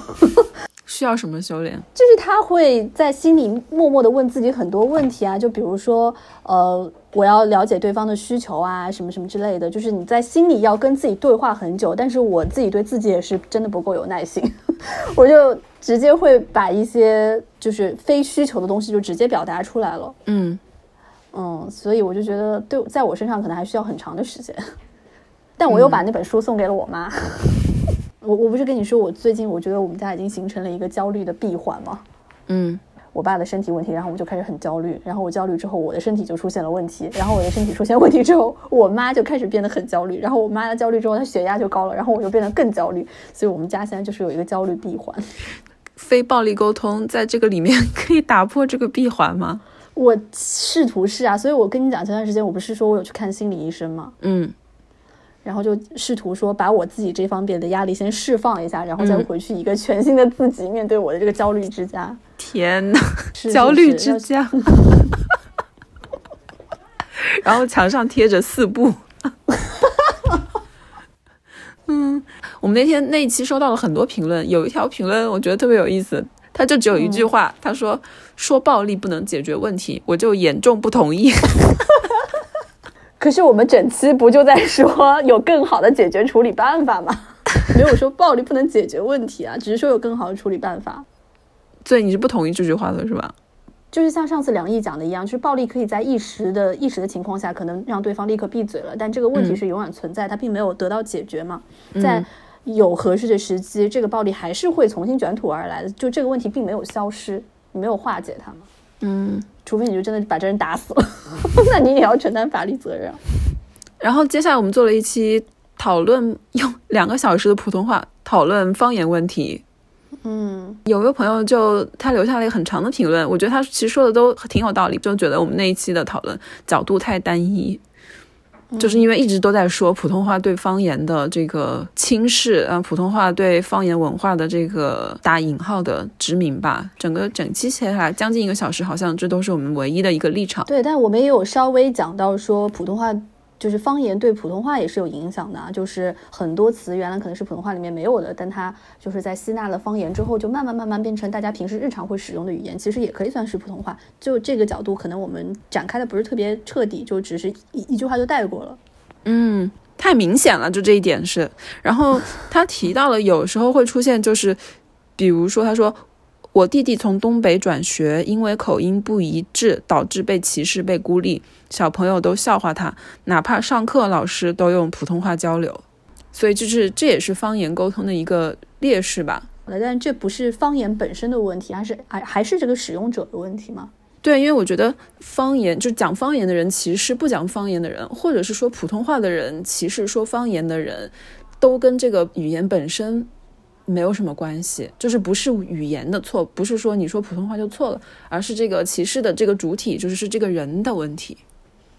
需要什么修炼？就是他会在心里默默的问自己很多问题啊，就比如说，呃，我要了解对方的需求啊，什么什么之类的。就是你在心里要跟自己对话很久，但是我自己对自己也是真的不够有耐心，我就直接会把一些就是非需求的东西就直接表达出来了。嗯嗯，所以我就觉得对，在我身上可能还需要很长的时间。但我又把那本书送给了我妈。我我不是跟你说，我最近我觉得我们家已经形成了一个焦虑的闭环吗？嗯我爸的身体问题，然后我就开始很焦虑，然后我焦虑之后，我的身体就出现了问题，然后我的身体出现问题之后，我妈就开始变得很焦虑，然后我妈的焦虑之后，她血压就高了，然后我就变得更焦虑，所以我们家现在就是有一个焦虑闭环。非暴力沟通在这个里面可以打破这个闭环吗？我试图是啊，所以我跟你讲，前段时间我不是说我有去看心理医生吗？嗯然后就试图说把我自己这方面的压力先释放一下，然后再嗯回去一个全新的自己面对我的这个焦虑之家。天呐，焦虑之家。然后墙上贴着四步。嗯，我们那天那一期收到了很多评论，有一条评论我觉得特别有意思，他就只有一句话，他说说暴力不能解决问题，我就严重不同意。可是我们整期不就在说有更好的解决处理办法吗？没有说暴力不能解决问题啊，只是说有更好的处理办法。所以你是不同意这句话的是吧？就是像上次梁毅讲的一样，就是暴力可以在一时的一时的情况下，可能让对方立刻闭嘴了，但这个问题嗯是永远存在，它并没有得到解决嘛。在有合适的时机，这个暴力还是会重新卷土而来的，就这个问题并没有消失，你没有化解它嘛。嗯，除非你就真的把这人打死了，那你也要承担法律责任。然后接下来我们做了一期讨论，用两个小时的普通话讨论方言问题。嗯有个朋友就他留下了一个很长的评论，我觉得他其实说的都挺有道理，就觉得我们那一期的讨论角度太单一，就是因为一直都在说普通话对方言的这个轻视，啊，普通话对方言文化的这个打引号的殖民吧。整个整期下来将近一个小时，好像这都是我们唯一的一个立场。对，但我们也有稍微讲到说，普通话就是方言对普通话也是有影响的啊，就是很多词原来可能是普通话里面没有的，但它就是在吸纳了方言之后，就慢慢慢慢变成大家平时日常会使用的语言，其实也可以算是普通话。就这个角度，可能我们展开的不是特别彻底，就只是一一句话就带过了。嗯，太明显了，就这一点是。然后他提到了有时候会出现，就是比如说他说。我弟弟从东北转学，因为口音不一致，导致被歧视、被孤立，小朋友都笑话他，哪怕上课老师都用普通话交流，所以就是这也是方言沟通的一个劣势吧。但这不是方言本身的问题，还是还还是这个使用者的问题吗？对，因为我觉得方言就讲方言的人歧视不讲方言的人，或者是说普通话的人歧视说方言的人，都跟这个语言本身没有什么关系，就是不是语言的错，不是说你说普通话就错了，而是这个歧视的这个主体就是是这个人的问题。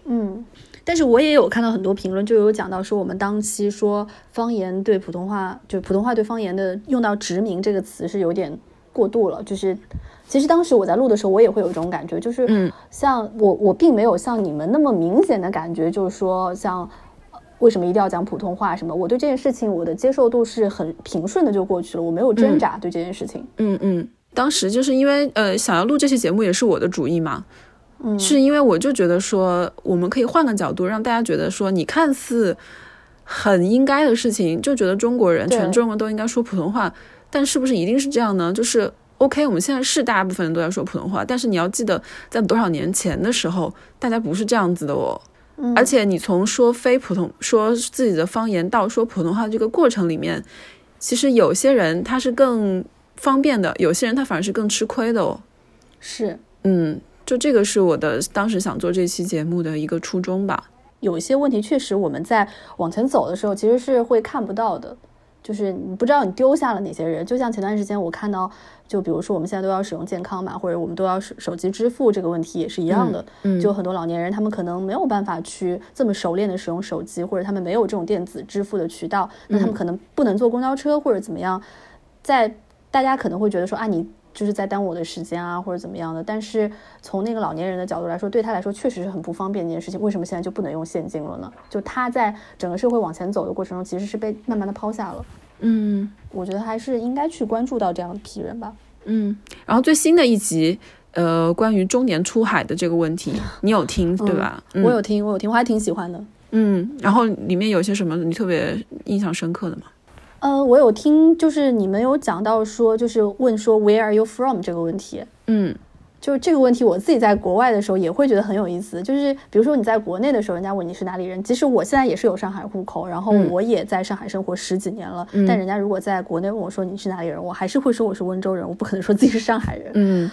嗯，但是我也有看到很多评论，就有讲到说我们当期说方言对普通话，就普通话对方言的用到“殖民”这个词是有点过度了。就是其实当时我在录的时候，我也会有一种感觉，就是嗯像我我并没有像你们那么明显的感觉，就是说像。为什么一定要讲普通话？什么？我对这件事情我的接受度是很平顺的就过去了，我没有挣扎对这件事情。嗯嗯，当时就是因为呃想要录这期节目也是我的主意嘛，嗯，是因为我就觉得说我们可以换个角度，让大家觉得说你看似很应该的事情，就觉得中国人全中国都应该说普通话，但是不是一定是这样呢？就是 OK，我们现在是大部分人都在说普通话，但是你要记得，在多少年前的时候，大家不是这样子的哦。而且你从说非普通说自己的方言到说普通话这个过程里面，其实有些人他是更方便的，有些人他反而是更吃亏的哦。是，嗯，就这个是我的当时想做这期节目的一个初衷吧。有一些问题确实我们在往前走的时候其实是会看不到的，就是你不知道你丢下了哪些人。就像前段时间我看到，就比如说我们现在都要使用健康码，或者我们都要手手机支付这个问题也是一样的。嗯就很多老年人他们可能没有办法去这么熟练的使用手机，或者他们没有这种电子支付的渠道，那他们可能不能坐公交车或者怎么样。在大家可能会觉得说啊，你就是在耽误我的时间啊，或者怎么样的。但是从那个老年人的角度来说，对他来说确实是很不方便的一件事情。为什么现在就不能用现金了呢？就他在整个社会往前走的过程中，其实是被慢慢的抛下了。嗯我觉得还是应该去关注到这样一批人吧。嗯。然后最新的一集，呃，关于中年出海的这个问题，你有听对吧？嗯我有听，我有听，我还挺喜欢的。嗯。然后里面有些什么你特别印象深刻的吗？呃，我有听，就是你们有讲到说，就是问说 Where are you from 这个问题。嗯就是这个问题，我自己在国外的时候也会觉得很有意思。就是比如说你在国内的时候，人家问你是哪里人，即使我现在也是有上海户口，然后嗯我也在上海生活十几年了，嗯但人家如果在国内问我说你是哪里人，我还是会说我是温州人，我不可能说自己是上海人。嗯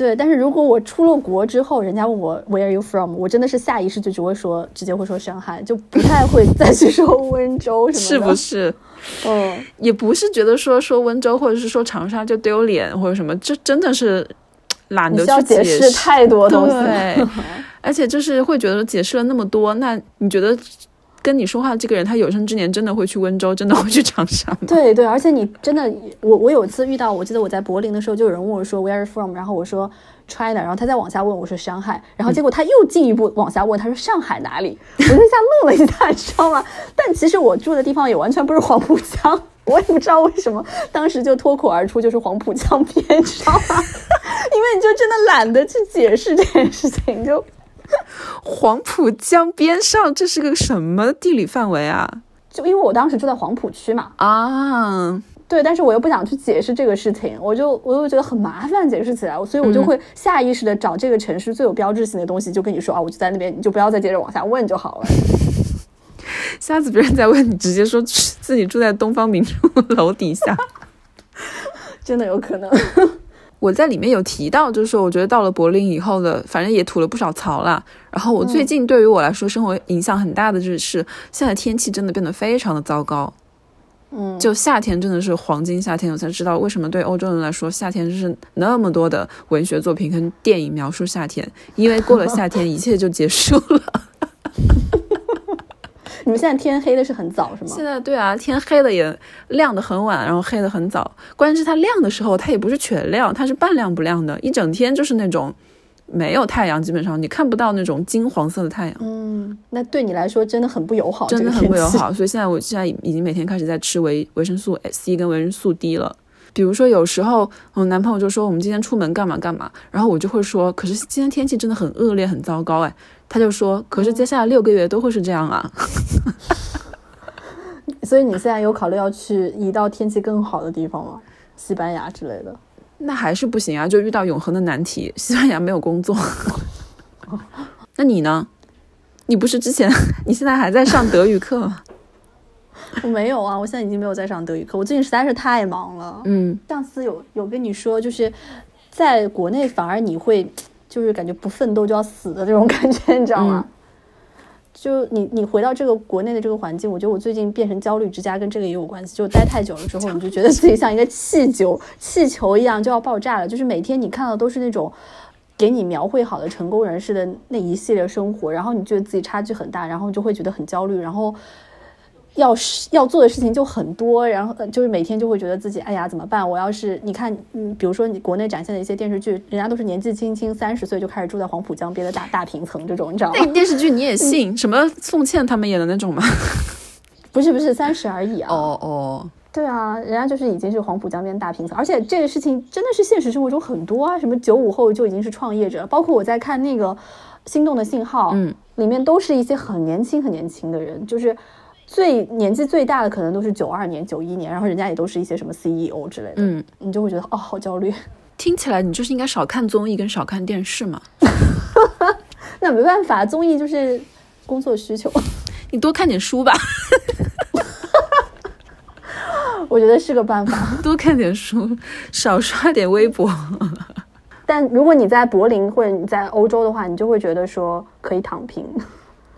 对，但是如果我出了国之后，人家问我 Where are you from，我真的是下意识就只会说，直接会说上海，就不太会再去说温州什是么的。不是？嗯，也不是觉得说说温州或者是说长沙就丢脸或者什么，这真的是懒得去解释太多东西。对，而且就是会觉得解释了那么多，那你觉得跟你说话的这个人，他有生之年真的会去温州，真的会去长沙？对对，而且你真的，我我有一次遇到，我记得我在柏林的时候，就有人问我说 Where are you from，然后我说 China，然后他再往下问我说上海，然后结果他又进一步往下问，他说上海哪里？我就一下愣了一下，你知道吗？但其实我住的地方也完全不是黄浦江，我也不知道为什么当时就脱口而出就是黄浦江边，你知道吗？因为你就真的懒得去解释这件事情，就 黄浦江边上，这是个什么地理范围啊？就因为我当时住在黄浦区嘛，啊，对，但是我又不想去解释这个事情，我就我又觉得很麻烦解释起来，所以我就会下意识的找这个城市最有标志性的东西，就跟你说啊，我就在那边，你就不要再接着往下问就好了。下次别人再问你，直接说自己住在东方明珠楼底下。真的有可能。我在里面有提到，就是说，我觉得到了柏林以后的，反正也吐了不少槽啦。然后我最近对于我来说，生活影响很大的就是，现在天气真的变得非常的糟糕。嗯，就夏天真的是黄金夏天，我才知道为什么对欧洲人来说，夏天就是那么多的文学作品跟电影描述夏天，因为过了夏天，一切就结束了。你们现在天黑的是很早是吗？现在对啊，天黑的也亮的很晚，然后黑的很早。关键是它亮的时候，它也不是全亮，它是半亮不亮的，一整天就是那种没有太阳，基本上你看不到那种金黄色的太阳，嗯，那对你来说真的很不友好，真的。很不友好。所以现在我现在已经每天开始在吃维维生素 C 跟维生素 D 了。比如说有时候我男朋友就说我们今天出门干嘛干嘛，然后我就会说，可是今天天气真的很恶劣，很糟糕哎。他就说，可是接下来六个月都会是这样啊。所以你现在有考虑要去移到天气更好的地方吗？西班牙之类的。那还是不行啊，就遇到永恒的难题。西班牙没有工作，那你呢？你不是之前，你现在还在上德语课吗？我没有啊，我现在已经没有在上德语课，我最近实在是太忙了。嗯上次有有跟你说，就是在国内反而你会就是感觉不奋斗就要死的这种 感觉，你知道吗？就你你回到这个国内的这个环境，我觉得我最近变成焦虑之家，跟这个也有关系。就待太久了之后，你就觉得自己像一个气球气球一样就要爆炸了。就是每天你看到都是那种给你描绘好的成功人士的那一系列生活，然后你觉得自己差距很大，然后你就会觉得很焦虑，然后。要是要做的事情就很多，然后呃就是每天就会觉得自己，哎呀怎么办？我要是你看，嗯，比如说你国内展现的一些电视剧，人家都是年纪轻轻三十岁就开始住在黄浦江边的大大平层这种，你知道吗？那电视剧你也信？什么宋茜他们演的那种吗？不是不是三十而已啊。哦哦，对啊，人家就是已经是黄浦江边大平层，而且这个事情真的是现实生活中很多啊，什么九五后就已经是创业者，包括我在看那个《心动的信号》，嗯，里面都是一些很年轻很年轻的人，就是最年纪最大的可能都是九二年、九一年，然后人家也都是一些什么 CEO 之类的，嗯，你就会觉得哦，好焦虑。听起来你就是应该少看综艺跟少看电视嘛，那没办法，综艺就是工作需求，你多看点书吧，我觉得是个办法。多看点书，少刷点微博。但如果你在柏林或者你在欧洲的话，你就会觉得说可以躺平。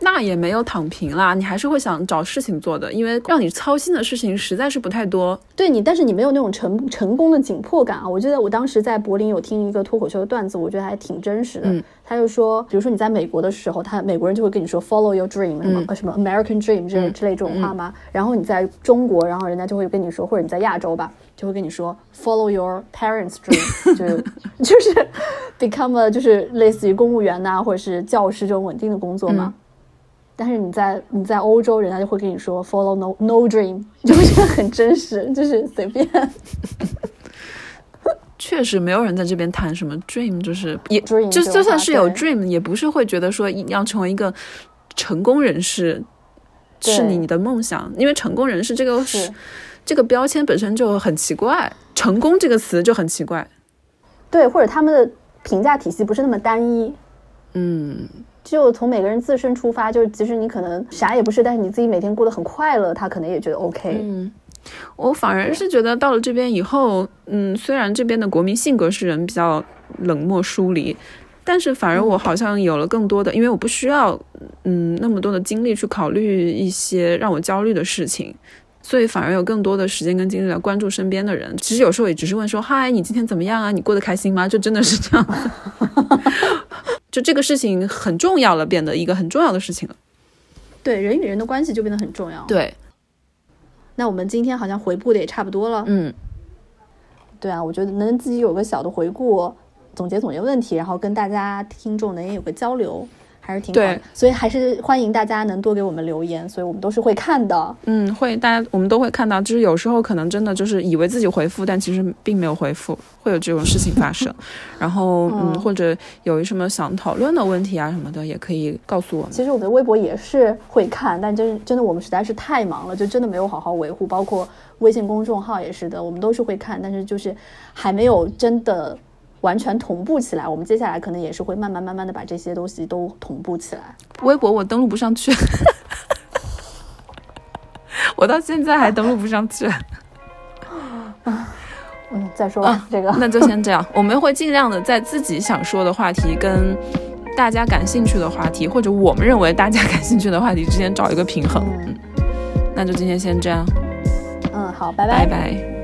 那也没有躺平啦，你还是会想找事情做的，因为让你操心的事情实在是不太多。对你，但是你没有那种成成功的紧迫感啊！我记得我当时在柏林有听一个脱口秀的段子，我觉得还挺真实的。嗯他就说，比如说你在美国的时候，他美国人就会跟你说 “follow your dream”，什么、呃什么 “American dream” 之类之类这种话吗？然后你在中国，然后人家就会跟你说，或者你在亚洲吧，就会跟你说 “follow your parents' dream”，就是就 是 become a 就是类似于公务员呐、或者是教师这种稳定的工作嘛。但是你在你在欧洲，人家就会跟你说 “follow no no dream”，就会觉得很真实，就是随便。确实没有人在这边谈什么 dream，就是也 dream 就就算是有 dream，也不是会觉得说一要成为一个成功人士是你你的梦想，因为成功人士这个是。这个标签本身就很奇怪，成功这个词就很奇怪。对，或者他们的评价体系不是那么单一，嗯，就从每个人自身出发，就是即使你可能啥也不是，但是你自己每天过得很快乐，他可能也觉得 OK。嗯，我反而是觉得到了这边以后，嗯，虽然这边的国民性格是人比较冷漠疏离，但是反而我好像有了更多的，因为我不需要嗯那么多的精力去考虑一些让我焦虑的事情。所以反而有更多的时间跟精力来关注身边的人。其实有时候也只是问说：“嗨，你今天怎么样啊？你过得开心吗？”就真的是这样。就这个事情很重要了，变得一个很重要的事情了。对，人与人的关系就变得很重要。，对，那我们今天好像回顾的也差不多了。嗯，对啊，我觉得能自己有个小的回顾，总结总结问题，然后跟大家听众能也有个交流，还是挺好的对。所以还是欢迎大家能多给我们留言，所以我们都是会看的。嗯，会，大家我们都会看到，就是有时候可能真的就是以为自己回复，但其实并没有回复，会有这种事情发生。然后，嗯，嗯或者有什么想讨论的问题啊什么的，也可以告诉我们。其实我们的微博也是会看，但真真的我们实在是太忙了，就真的没有好好维护。包括微信公众号也是的，我们都是会看，但是就是还没有真的完全同步起来。我们接下来可能也是会慢慢慢慢的把这些东西都同步起来。微博我登录不上去，我到现在还登录不上去。嗯，再说吧，啊这个那就先这样，我们会尽量的在自己想说的话题跟大家感兴趣的话题，或者我们认为大家感兴趣的话题之间找一个平衡。嗯那就今天先这样，嗯，好，拜拜拜